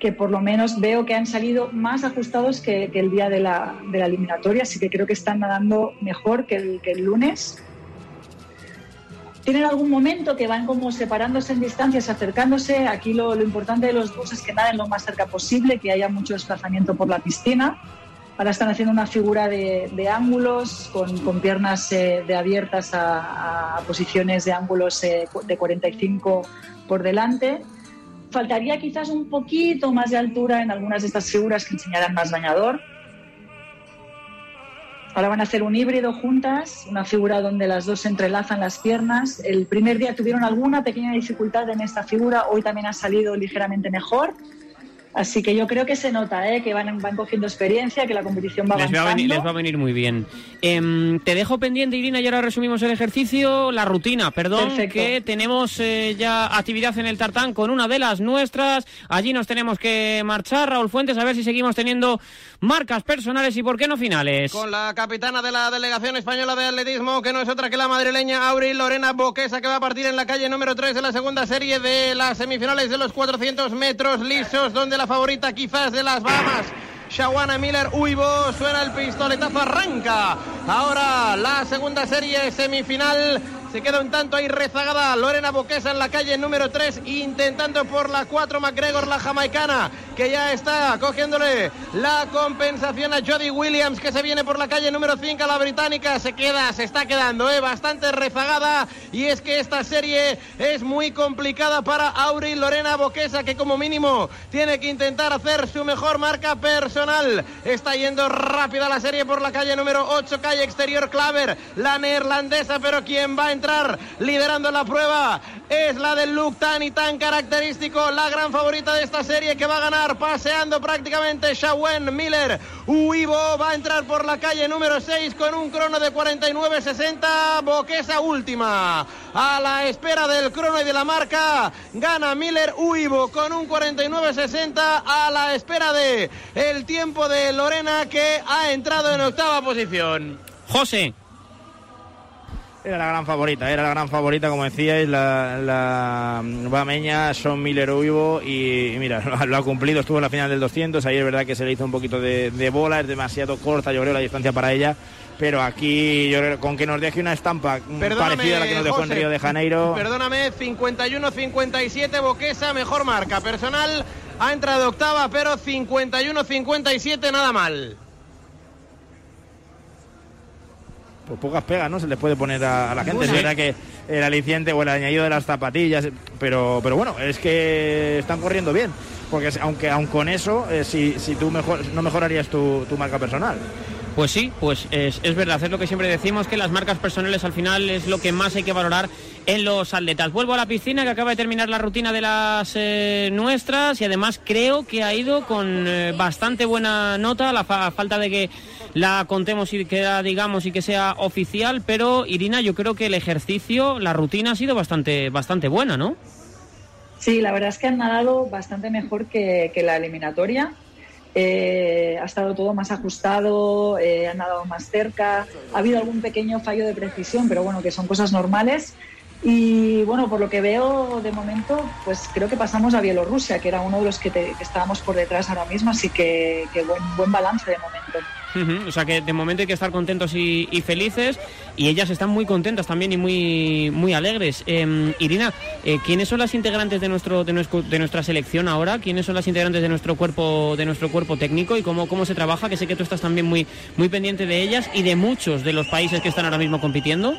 que por lo menos veo que han salido más ajustados que, el día de la, de la, eliminatoria, así que creo que están nadando mejor que el, que el lunes. Tienen algún momento que van como separándose en distancias, acercándose. Aquí lo, lo importante de los dos es que naden lo más cerca posible, que haya mucho desplazamiento por la piscina Ahora están haciendo una figura de, ángulos con, piernas eh, de abiertas a, posiciones de ángulos eh, de 45 por delante. Faltaría quizás un poquito más de altura en algunas de estas figuras que enseñarán más bañador. Ahora van a hacer un híbrido juntas, una figura donde las dos se entrelazan las piernas. El primer día tuvieron alguna pequeña dificultad en esta figura, hoy también ha salido ligeramente mejor Así que yo creo que se nota, ¿eh? que van, van cogiendo experiencia, que la competición va les avanzando. Va a venir, les va a venir muy bien. Em, te dejo pendiente, Irina, y ahora resumimos el ejercicio, la rutina, perdón, Perfecto. que tenemos eh, ya actividad en el tartán con una de las nuestras. Allí nos tenemos que marchar, Raúl Fuentes, a ver si seguimos teniendo marcas personales y por qué no finales. Con la capitana de la delegación española de atletismo, que no es otra que la madrileña Auril Lorena Boquesa, que va a partir en la calle número 3 de la segunda serie de las semifinales de los 400 metros lisos, donde la favorita quizás de las Bahamas. Shawana Miller Uibo, suena el pistoletazo, arranca. Ahora la segunda serie semifinal. Se queda un tanto ahí rezagada Lorena Boquesa en la calle número 3, intentando por la 4 McGregor, la jamaicana, que ya está cogiéndole la compensación a Jodie Williams, que se viene por la calle número 5, la británica. Se queda, se está quedando, eh, bastante rezagada. Y es que esta serie es muy complicada para Auril Lorena Boquesa, que como mínimo tiene que intentar hacer su mejor marca personal. Está yendo rápida la serie por la calle número 8, calle exterior Claver, la neerlandesa, pero quien va a entrar liderando la prueba es la del look tan y tan característico, la gran favorita de esta serie que va a ganar paseando prácticamente Shawen Miller. Uibo va a entrar por la calle número 6 con un crono de 49.60, Boquesa última. A la espera del crono y de la marca, gana Miller Uibo con un 49.60 a la espera de el tiempo de Lorena que ha entrado en octava posición. José. Era la gran favorita, era la gran favorita, como decíais, la, la bameña Son Miller Uibo y, y mira, lo, lo ha cumplido, estuvo en la final del 200, ahí es verdad que se le hizo un poquito de, de bola, es demasiado corta, yo creo, la distancia para ella, pero aquí yo creo, con que nos deje una estampa Perdóname, parecida a la que nos dejó en Río de Janeiro. Perdóname, 51-57 Boquesa, mejor marca personal. Ha entrado octava, pero 51-57 nada mal. Pues pocas pegas, ¿no? Se les puede poner a, a la gente. Es verdad que el aliciente o el añadido de las zapatillas, pero, pero bueno, es que están corriendo bien. Porque aunque aun con eso, eh, si, si tú mejor, no mejorarías tu, tu marca personal. Pues sí, pues es, es verdad, es lo que siempre decimos, que las marcas personales al final es lo que más hay que valorar en los atletas. Vuelvo a la piscina, que acaba de terminar la rutina de las eh, nuestras y además creo que ha ido con eh, bastante buena nota, la fa- falta de que la contemos y que digamos y que sea oficial, pero Irina, yo creo que el ejercicio, la rutina ha sido bastante, bastante buena, ¿no? Sí, la verdad es que han nadado bastante mejor que, que la eliminatoria. Eh, ha estado todo más ajustado, eh, han nadado más cerca. Ha habido algún pequeño fallo de precisión, pero bueno, que son cosas normales. Y bueno, por lo que veo de momento, pues creo que pasamos a Bielorrusia, que era uno de los que, te- que estábamos por detrás ahora mismo, así que, que buen, buen balance de momento. Ujú, O sea que de momento hay que estar contentos y, y felices y ellas están muy contentas también y muy muy alegres. Eh, Irina, eh, ¿quiénes son las integrantes de nuestro, de nuestro de nuestra selección ahora? ¿Quiénes son las integrantes de nuestro cuerpo de nuestro cuerpo técnico y cómo cómo se trabaja? Que sé que tú estás también muy muy pendiente de ellas y de muchos de los países que están ahora mismo compitiendo.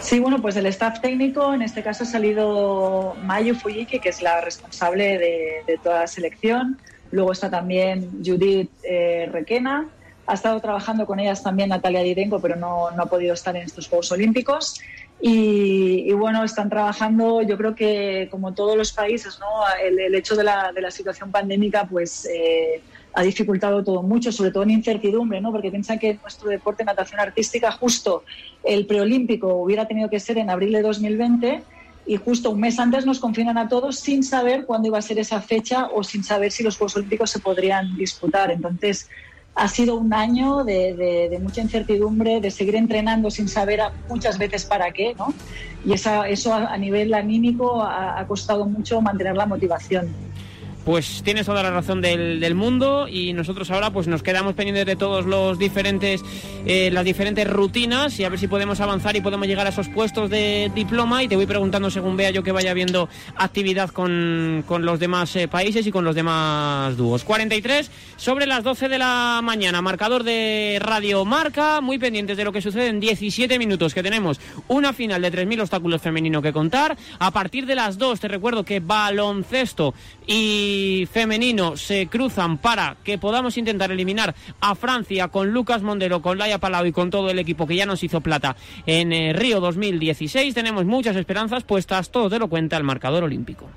Sí, bueno, pues el staff técnico, en este caso ha salido Mayu Fujiki, que es la responsable de, de toda la selección. Luego está también Judith eh, Requena. Ha estado trabajando con ellas también Natalia Didenko, pero no, no ha podido estar en estos Juegos Olímpicos. Y, y bueno, están trabajando, yo creo que como todos los países, ¿no? el, el hecho de la, de la situación pandémica, pues eh, ha dificultado todo mucho, sobre todo en incertidumbre, ¿no? porque piensan que nuestro deporte natación artística, justo el preolímpico hubiera tenido que ser en abril de 2020 y justo un mes antes nos confinan a todos sin saber cuándo iba a ser esa fecha o sin saber si los Juegos Olímpicos se podrían disputar. Entonces, ha sido un año de, de- mucha incertidumbre, de seguir entrenando sin saber muchas veces para qué, ¿no? Y esa, eso a, nivel anímico ha costado mucho mantener la motivación. Pues tienes toda la razón del, del mundo y nosotros ahora pues nos quedamos pendientes de todos los diferentes eh, las diferentes rutinas y a ver si podemos avanzar y podemos llegar a esos puestos de diploma y te voy preguntando según vea yo que vaya viendo actividad con, con los demás eh, países y con los demás dúos. 43 sobre las 12 de la mañana, marcador de Radio Marca, muy pendientes de lo que sucede en 17 minutos que tenemos una final de 3.000 obstáculos femenino que contar. A partir de las 2 te recuerdo que baloncesto y femenino se cruzan para que podamos intentar eliminar a Francia con Lucas Mondero, con Laia Palau y con todo el equipo que ya nos hizo plata en eh, Río 2016. Tenemos muchas esperanzas puestas, todo te lo cuenta el marcador olímpico.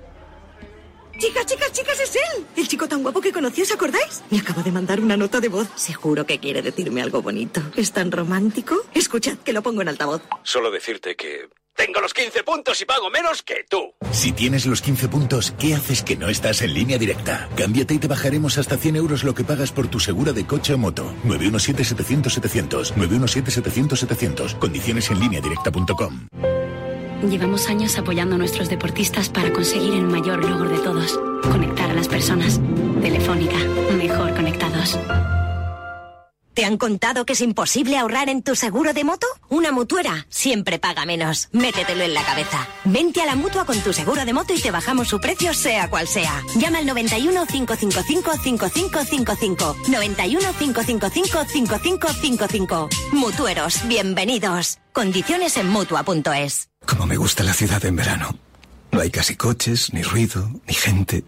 Chicas, chicas, chicas, es él. El chico tan guapo que conocí, ¿os acordáis? Me acaba de mandar una nota de voz. Seguro que quiere decirme algo bonito. ¿Es tan romántico? Escuchad, que lo pongo en altavoz. Solo decirte que tengo los 15 puntos y pago menos que tú. Si tienes los 15 puntos, ¿qué haces que no estás en línea directa? Cámbiate y te bajaremos hasta 100 euros lo que pagas por tu segura de coche o moto. 917-700-700. 917-700-700. Condiciones en línea directa.com. Llevamos años apoyando a nuestros deportistas para conseguir el mayor logro de todos, conectar a las personas. Telefónica, mejor conectados. ¿Te han contado que es imposible ahorrar en tu seguro de moto? Una mutuera siempre paga menos. Métetelo en la cabeza. Vente a la mutua con tu seguro de moto y te bajamos su precio sea cual sea. Llama al 91 555 5555. 91 555 5555. Mutueros, bienvenidos. Condiciones en mutua.es. Como me gusta la ciudad en verano. No hay casi coches, ni ruido, ni gente.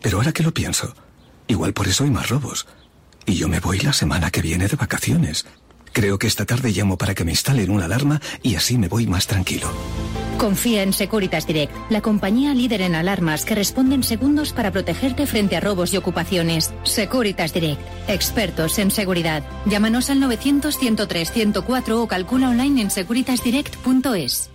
Pero ahora que lo pienso, igual por eso hay más robos. Y yo me voy la semana que viene de vacaciones. Creo que esta tarde llamo para que me instalen una alarma y así me voy más tranquilo. Confía en Securitas Direct, la compañía líder en alarmas que responde en segundos para protegerte frente a robos y ocupaciones. Securitas Direct, expertos en seguridad. Llámanos al 900 103 104 o calcula online en securitasdirect.es.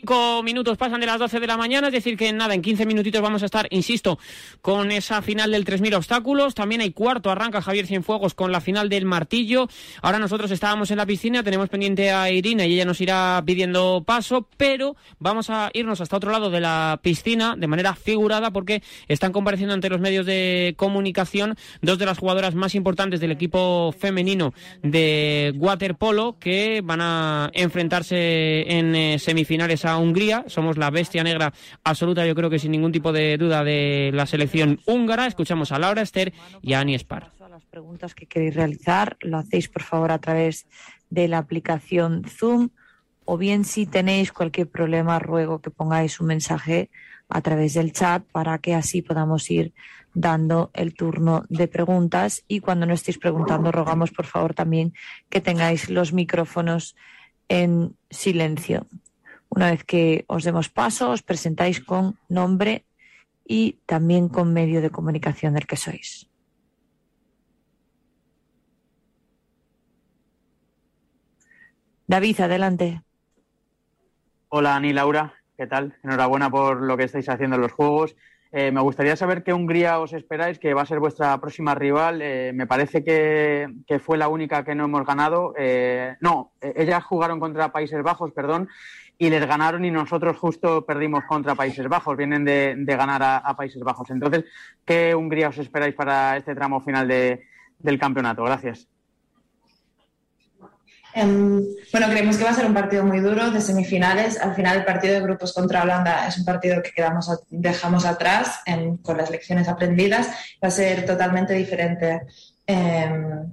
Cinco minutos pasan de las 12 de la mañana, es decir que nada, en 15 minutitos vamos a estar, insisto, con esa final del 3.000 obstáculos. También hay cuarto, arranca Javier Cienfuegos con la final del martillo. Ahora nosotros estábamos en la piscina, tenemos pendiente a Irina y ella nos irá pidiendo paso, pero vamos a irnos hasta otro lado de la piscina de manera figurada porque están compareciendo ante los medios de comunicación dos de las jugadoras más importantes del equipo femenino de waterpolo que van a enfrentarse en eh, semifinales Hungría. Somos la bestia negra absoluta, yo creo que sin ningún tipo de duda, de la selección húngara. Escuchamos a Laura Esther y a Ani Spar. Las preguntas que queréis realizar lo hacéis por favor a través de la aplicación Zoom o bien si tenéis cualquier problema ruego que pongáis un mensaje a través del chat para que así podamos ir dando el turno de preguntas y cuando no estéis preguntando rogamos por favor también que tengáis los micrófonos en silencio. Una vez que os demos paso, os presentáis con nombre y también con medio de comunicación del que sois. David, adelante. Hola, Ani Laura, ¿qué tal? Enhorabuena por lo que estáis haciendo en los Juegos. Eh, me gustaría saber qué Hungría os esperáis, que va a ser vuestra próxima rival. Eh, me parece que, fue la única que no hemos ganado. Eh, no, ellas jugaron contra Países Bajos, perdón, y les ganaron y nosotros justo perdimos contra Países Bajos. Vienen de, ganar a, Países Bajos. Entonces, ¿qué Hungría os esperáis para este tramo final de, del campeonato? Gracias. Um, bueno, creemos que va a ser un partido muy duro de semifinales. Al final, el partido de grupos contra Holanda es un partido que quedamos a, dejamos atrás en, con las lecciones aprendidas. Va a ser totalmente diferente. Um,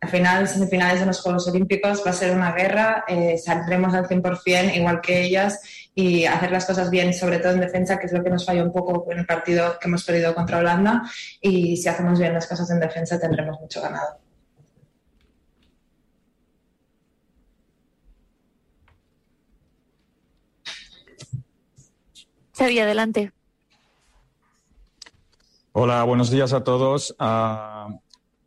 al final, semifinales de los Juegos Olímpicos va a ser una guerra. Eh, saldremos al 100% igual que ellas y hacer las cosas bien, sobre todo en defensa, que es lo que nos falló un poco en el partido que hemos perdido contra Holanda. Y si hacemos bien las cosas en defensa, tendremos mucho ganado. Xavi, adelante. Hola, buenos días a todos. Uh,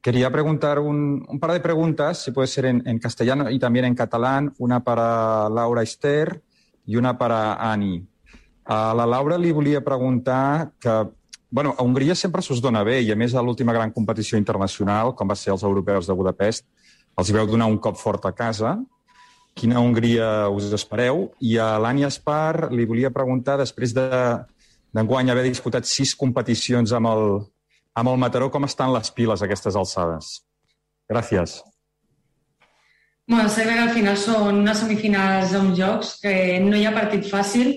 quería preguntar un, un, par de preguntas, si puede ser en, en, castellano y también en catalán, una para Laura Esther i una para Ani. A la Laura li volia preguntar que, bueno, a Hongria sempre s'us dona bé i, a més, a l'última gran competició internacional, com va ser els europeus de Budapest, els veu donar un cop fort a casa quina Hongria us espereu. I a l'Ània Espar li volia preguntar, després d'enguany de, haver disputat sis competicions amb el, amb el Mataró, com estan les piles a aquestes alçades? Gràcies. Bueno, sé que al final són unes semifinals a uns jocs, que no hi ha partit fàcil,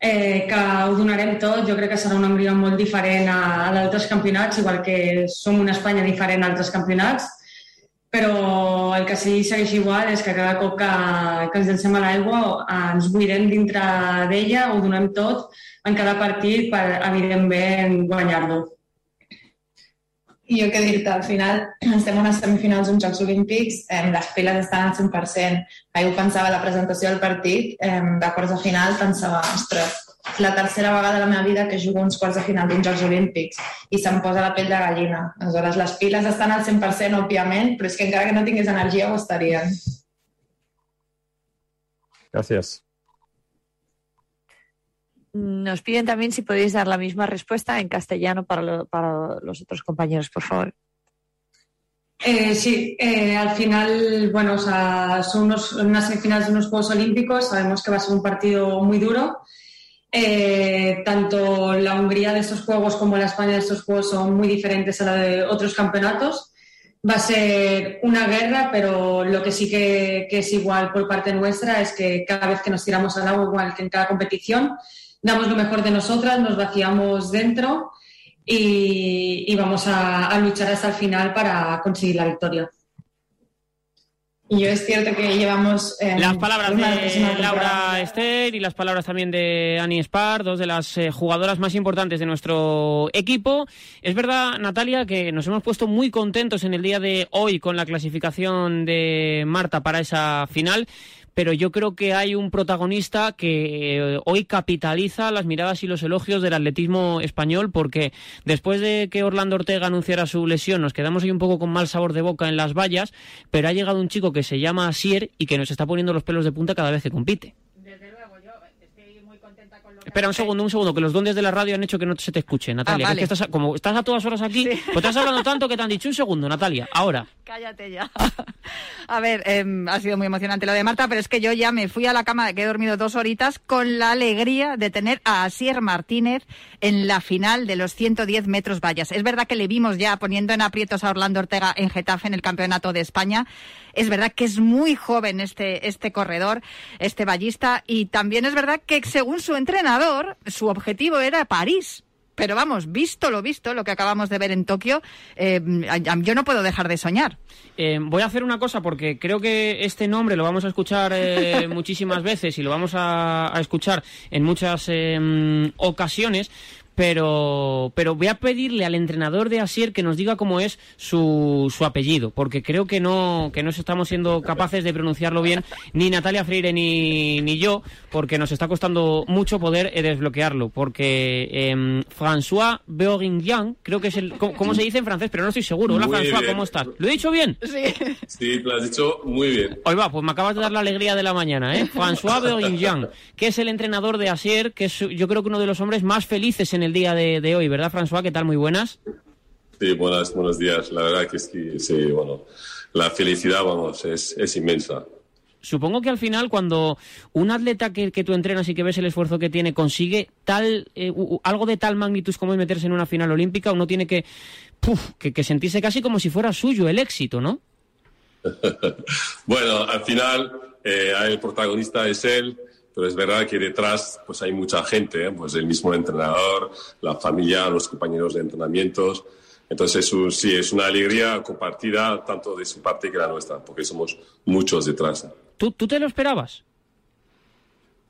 eh, que ho donarem tot. Jo crec que serà una Hongria molt diferent a, a d'altres campionats, igual que som una Espanya diferent a altres campionats però el que sí segueix igual és que cada cop que, que ens llancem a l'aigua ens buidem dintre d'ella, ho donem tot en cada partit per, evidentment, guanyar-lo. I jo què dir-te, al final estem en les semifinals d'uns Jocs Olímpics, eh, les piles estan al 100%. Ahir ho pensava a la presentació del partit, eh, de quarts de final pensava, ostres, la tercera vegada de la meva vida que jugo uns quarts de final d'uns Jocs Olímpics i se'm posa la pell de gallina. Aleshores, les piles estan al 100%, òbviament, però és que encara que no tingués energia ho estarien. Gracias. Nos piden también si podéis dar la misma respuesta en castellano para, lo, para los otros compañeros, por favor. Eh, sí, eh, al final, bueno, o sea, son unos, unas semifinales de unos Juegos Olímpicos, sabemos que va a ser un partido muy duro. Eh, tanto la Hungría de estos Juegos como la España de estos Juegos son muy diferentes a la de otros campeonatos. Va a ser una guerra, pero lo que sí que, que es igual por parte nuestra es que cada vez que nos tiramos al agua, igual que en cada competición, damos lo mejor de nosotras, nos vaciamos dentro y, vamos a, luchar hasta el final para conseguir la victoria. Y yo es cierto que llevamos... Em, las palabras de Laura Esther y las palabras también de Annie Spar, dos de las eh, jugadoras más importantes de nuestro equipo. Es verdad, Natalia, que nos hemos puesto muy contentos en el día de hoy con la clasificación de Marta para esa final pero yo creo que hay un protagonista que eh, hoy capitaliza las miradas y los elogios del atletismo español, porque después de que Orlando Ortega anunciara su lesión, nos quedamos ahí un poco con mal sabor de boca en las vallas, pero ha llegado un chico que se llama Asier y que nos está poniendo los pelos de punta cada vez que compite. Espera un segundo, un segundo, que los dones de la radio han hecho que no se te escuche, Natalia. Ah, estás, como estás a todas horas aquí, pues estás hablando tanto que te han dicho un segundo, Natalia. Ahora. Cállate ya. a ver, em, ha sido muy emocionante lo de Marta, pero es que yo ya me fui a la cama, que he dormido dos horitas, con la alegría de tener a Asier Martínez en la final de los 110 metros vallas. Es verdad que le vimos ya poniendo en aprietos a Orlando Ortega en Getafe en el Campeonato de España. Es verdad que es muy joven este, este corredor, este vallista, y también es verdad que según su entrenador, su objetivo era París. Pero vamos, visto lo visto, lo que acabamos de ver en Tokio, eh, yo no puedo dejar de soñar. Eh, voy a hacer una cosa porque creo que este nombre lo vamos a escuchar eh, muchísimas veces y lo vamos a, a escuchar en muchas ocasiones pero, pero voy a pedirle al entrenador de Asier que nos diga cómo es su, su apellido, porque creo que no, que no estamos siendo capaces de pronunciarlo bien, ni Natalia Freire ni, ni yo, porque nos está costando mucho poder eh, desbloquearlo, porque eh, François Beoringian, creo que es el, ¿cómo, se dice en francés? Pero no estoy seguro. Hola François, ¿cómo estás? ¿Lo he dicho bien? Sí. Sí, lo has dicho muy bien. Hoy va, pues me acabas de dar la alegría de la mañana, ¿eh? François Beoringian, que es el entrenador de Asier, que es yo creo que uno de los hombres más felices en el día de, hoy, ¿verdad, François? ¿Qué tal? Muy buenas. Sí, buenas, buenos días. La verdad que que, sí, bueno, la felicidad, vamos, es, es inmensa. Supongo que al final, cuando un atleta que, que, tú entrenas y que ves el esfuerzo que tiene consigue tal eh, algo de tal magnitud como es meterse en una final olímpica, uno tiene que, que, que sentirse casi como si fuera suyo el éxito, ¿no? bueno, al final eh, el protagonista es él pero es verdad que detrás pues hay mucha gente, ¿eh? pues el mismo entrenador, la familia, los compañeros de entrenamientos. Entonces sí, es una alegría compartida tanto de su parte que la nuestra, porque somos muchos detrás. ¿Tú, tú te lo esperabas?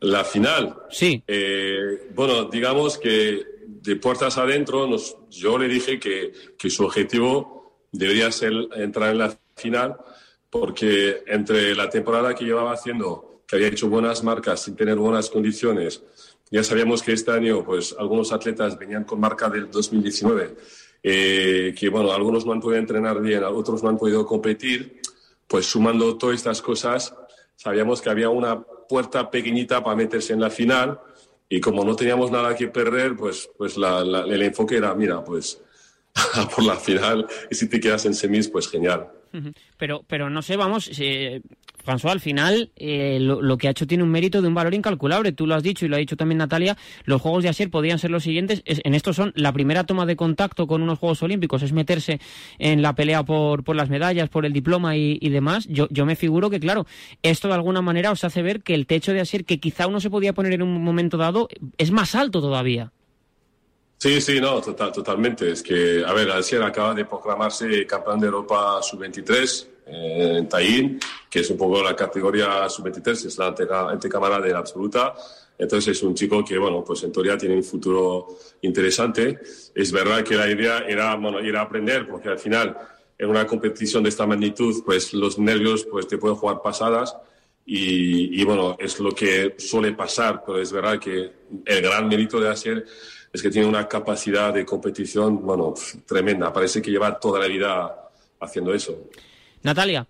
La final. Sí. Eh, bueno, digamos que de puertas adentro, nos, yo le dije que, que su objetivo debería ser entrar en la final, porque entre la temporada que llevaba haciendo que había hecho buenas marcas sin tener buenas condiciones. Ya sabíamos que este año, pues, algunos atletas venían con marca del 2019, eh, que, bueno, algunos no han podido entrenar bien, otros no han podido competir. Pues sumando todas estas cosas, sabíamos que había una puerta pequeñita para meterse en la final y como no teníamos nada que perder, pues, pues el enfoque era, mira, pues por la final y si te quedas en semis, pues genial. Pero, pero no sé, vamos, eh, François, al final eh, lo, que ha hecho tiene un mérito de un valor incalculable. Tú lo has dicho y lo ha dicho también Natalia. Los Juegos de Asier podían ser los siguientes. en estos son la primera toma de contacto con unos Juegos Olímpicos, es meterse en la pelea por, por las medallas, por el diploma y, demás. Yo, yo me figuro que, claro, esto de alguna manera os hace ver que el techo de Asier, que quizá uno se podía poner en un momento dado, es más alto todavía. Sí, sí, no, total, totalmente. Es que, a ver, Asier acaba de proclamarse campeón de Europa sub-23 eh, en Taín, que es un poco la categoría sub-23, es la antecámara de la absoluta. Entonces es un chico que, bueno, pues en teoría tiene un futuro interesante. Es verdad que la idea era, bueno, ir a aprender, porque al final en una competición de esta magnitud, pues los nervios pues te pueden jugar pasadas. Y, bueno, es lo que suele pasar, pero es verdad que el gran mérito de Asier es que tiene una capacidad de competición, bueno, tremenda. Parece que lleva toda la vida haciendo eso. Natalia.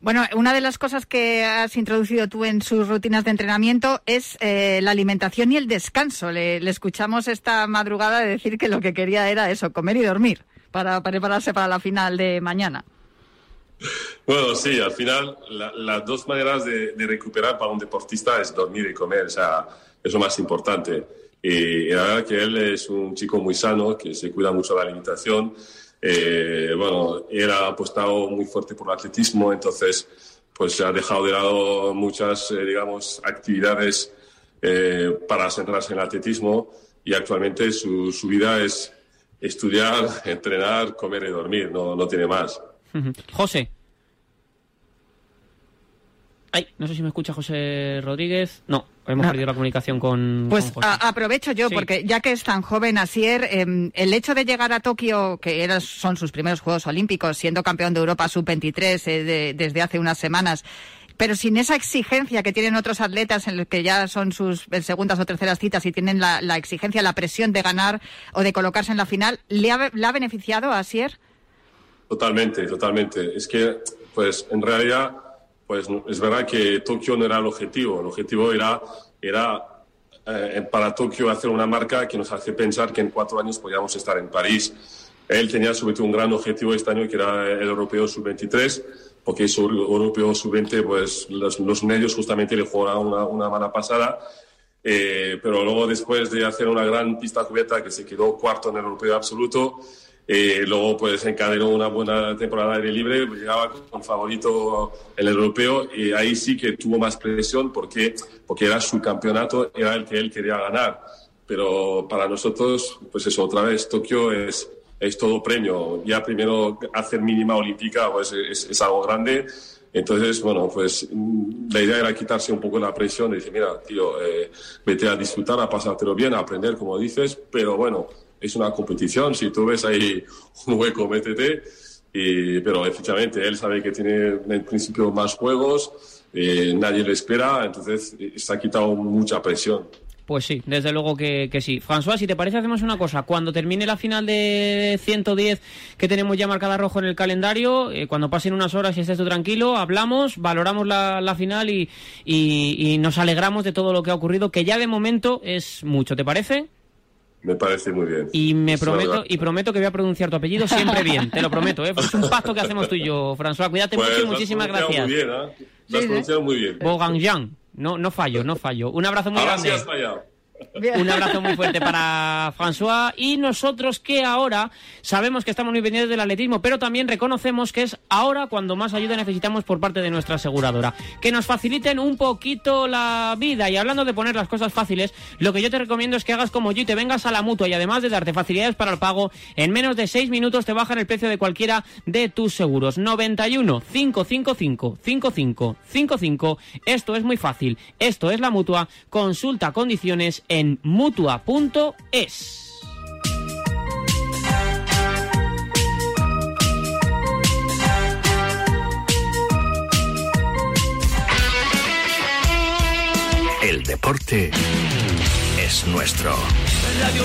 Bueno, una de las cosas que has introducido tú en sus rutinas de entrenamiento es eh, la alimentación y el descanso. Le, escuchamos esta madrugada decir que lo que quería era eso, comer y dormir, para, prepararse para la final de mañana. Bueno, sí, al final las dos maneras de, recuperar para un deportista es dormir y comer, o sea, es lo más importante. Y la verdad que él es un chico muy sano, que se cuida mucho de la alimentación eh, bueno, ha apostado muy fuerte por el atletismo, entonces pues se ha dejado de lado muchas, eh, digamos, actividades eh, para centrarse en el atletismo y actualmente su, su vida es estudiar, entrenar, comer y dormir, no, no tiene más. José. Ay, no sé si me escucha José Rodríguez. No, hemos perdido la comunicación con. Pues aprovecho yo, porque ya que es tan joven Asier, em, el hecho de llegar a Tokio, que eran, son sus primeros Juegos Olímpicos, siendo campeón de Europa sub-23 eh, desde hace unas semanas, pero sin esa exigencia que tienen otros atletas en los que ya son sus segundas o terceras citas y tienen la, exigencia, la presión de ganar o de colocarse en la final, ¿le ha, ¿le ha beneficiado a Asier? Totalmente, totalmente. Es que, pues, en realidad pues es verdad que Tokio no era el objetivo. El objetivo era, era eh, para Tokio hacer una marca que nos hace pensar que en cuatro años podíamos estar en París. Él tenía sobre todo un gran objetivo este año que era el europeo sub-23, porque ese europeo sub-20, pues los, medios justamente le jugaron una, una mala pasada. Eh, pero luego después de hacer una gran pista cubierta que se quedó cuarto en el europeo absoluto, eh, luego pues encadenó una buena temporada de aire libre, llegaba con favorito el europeo y ahí sí que tuvo más presión porque, porque era su campeonato, era el que él quería ganar. Pero para nosotros, pues eso, otra vez, Tokio es, es todo premio. Ya primero hacer mínima olímpica pues es, es, algo grande. Entonces, bueno, pues la idea era quitarse un poco la presión y decir, mira, tío, eh, vete a disfrutar, a pasártelo bien, a aprender, como dices, pero bueno, es una competición. Si tú ves ahí un hueco, métete. Y, pero efectivamente, él sabe que tiene en principio más juegos, eh, nadie le espera, entonces eh, se ha quitado mucha presión. Pues sí, desde luego que, sí. François, si te parece, hacemos una cosa. Cuando termine la final de 110 que tenemos ya marcada rojo en el calendario, eh, cuando pasen unas horas y estés tú tranquilo, hablamos, valoramos la, final y, y, nos alegramos de todo lo que ha ocurrido, que ya de momento es mucho. ¿Te parece? Me parece muy bien. Y me prometo y prometo que voy a pronunciar tu apellido siempre bien, te lo prometo, ¿eh? es un pacto que hacemos tú y yo, François. Cuídate pues mucho y muchísimas gracias. Muy bien, ¿eh? Lo has pronunciado muy bien. Bogan No, no fallo, no fallo. Un abrazo muy grande. Un abrazo muy fuerte para François y nosotros que ahora sabemos que estamos muy pendientes del atletismo, pero también reconocemos que es ahora cuando más ayuda necesitamos por parte de nuestra aseguradora. Que nos faciliten un poquito la vida y hablando de poner las cosas fáciles, lo que yo te recomiendo es que hagas como yo y te vengas a la mutua y además de darte facilidades para el pago, en menos de 6 minutos te bajan el precio de cualquiera de tus seguros. 91 555 55 55. Esto es muy fácil. Esto es la mutua. Consulta condiciones en mutua.es. El deporte es nuestro. Radio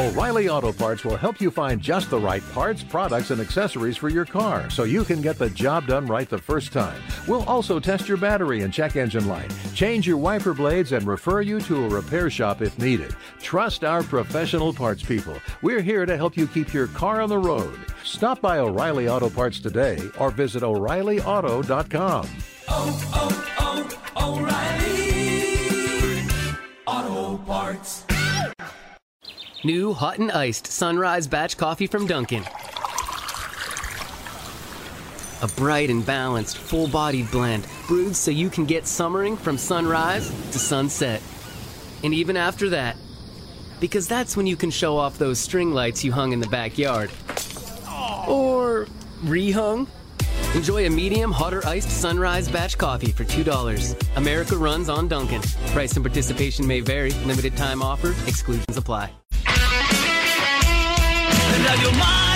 O'Reilly Auto Parts will help you find just the right parts, products, and accessories for your car so you can get the job done right the first time. We'll also test your battery and check engine light, change your wiper blades, and refer you to a repair shop if needed. Trust our professional parts people. We're here to help you keep your car on the road. Stop by O'Reilly Auto Parts today or visit O'ReillyAuto.com. Oh, oh, oh, O'Reilly Auto Parts. New hot and iced sunrise batch coffee from Dunkin'. A bright and balanced, full bodied blend brewed so you can get summering from sunrise to sunset. And even after that, because that's when you can show off those string lights you hung in the backyard. Or rehung. Enjoy a medium hotter iced sunrise batch coffee for $2. America runs on Duncan. Price and participation may vary. Limited time offer. Exclusions apply. Radio Mar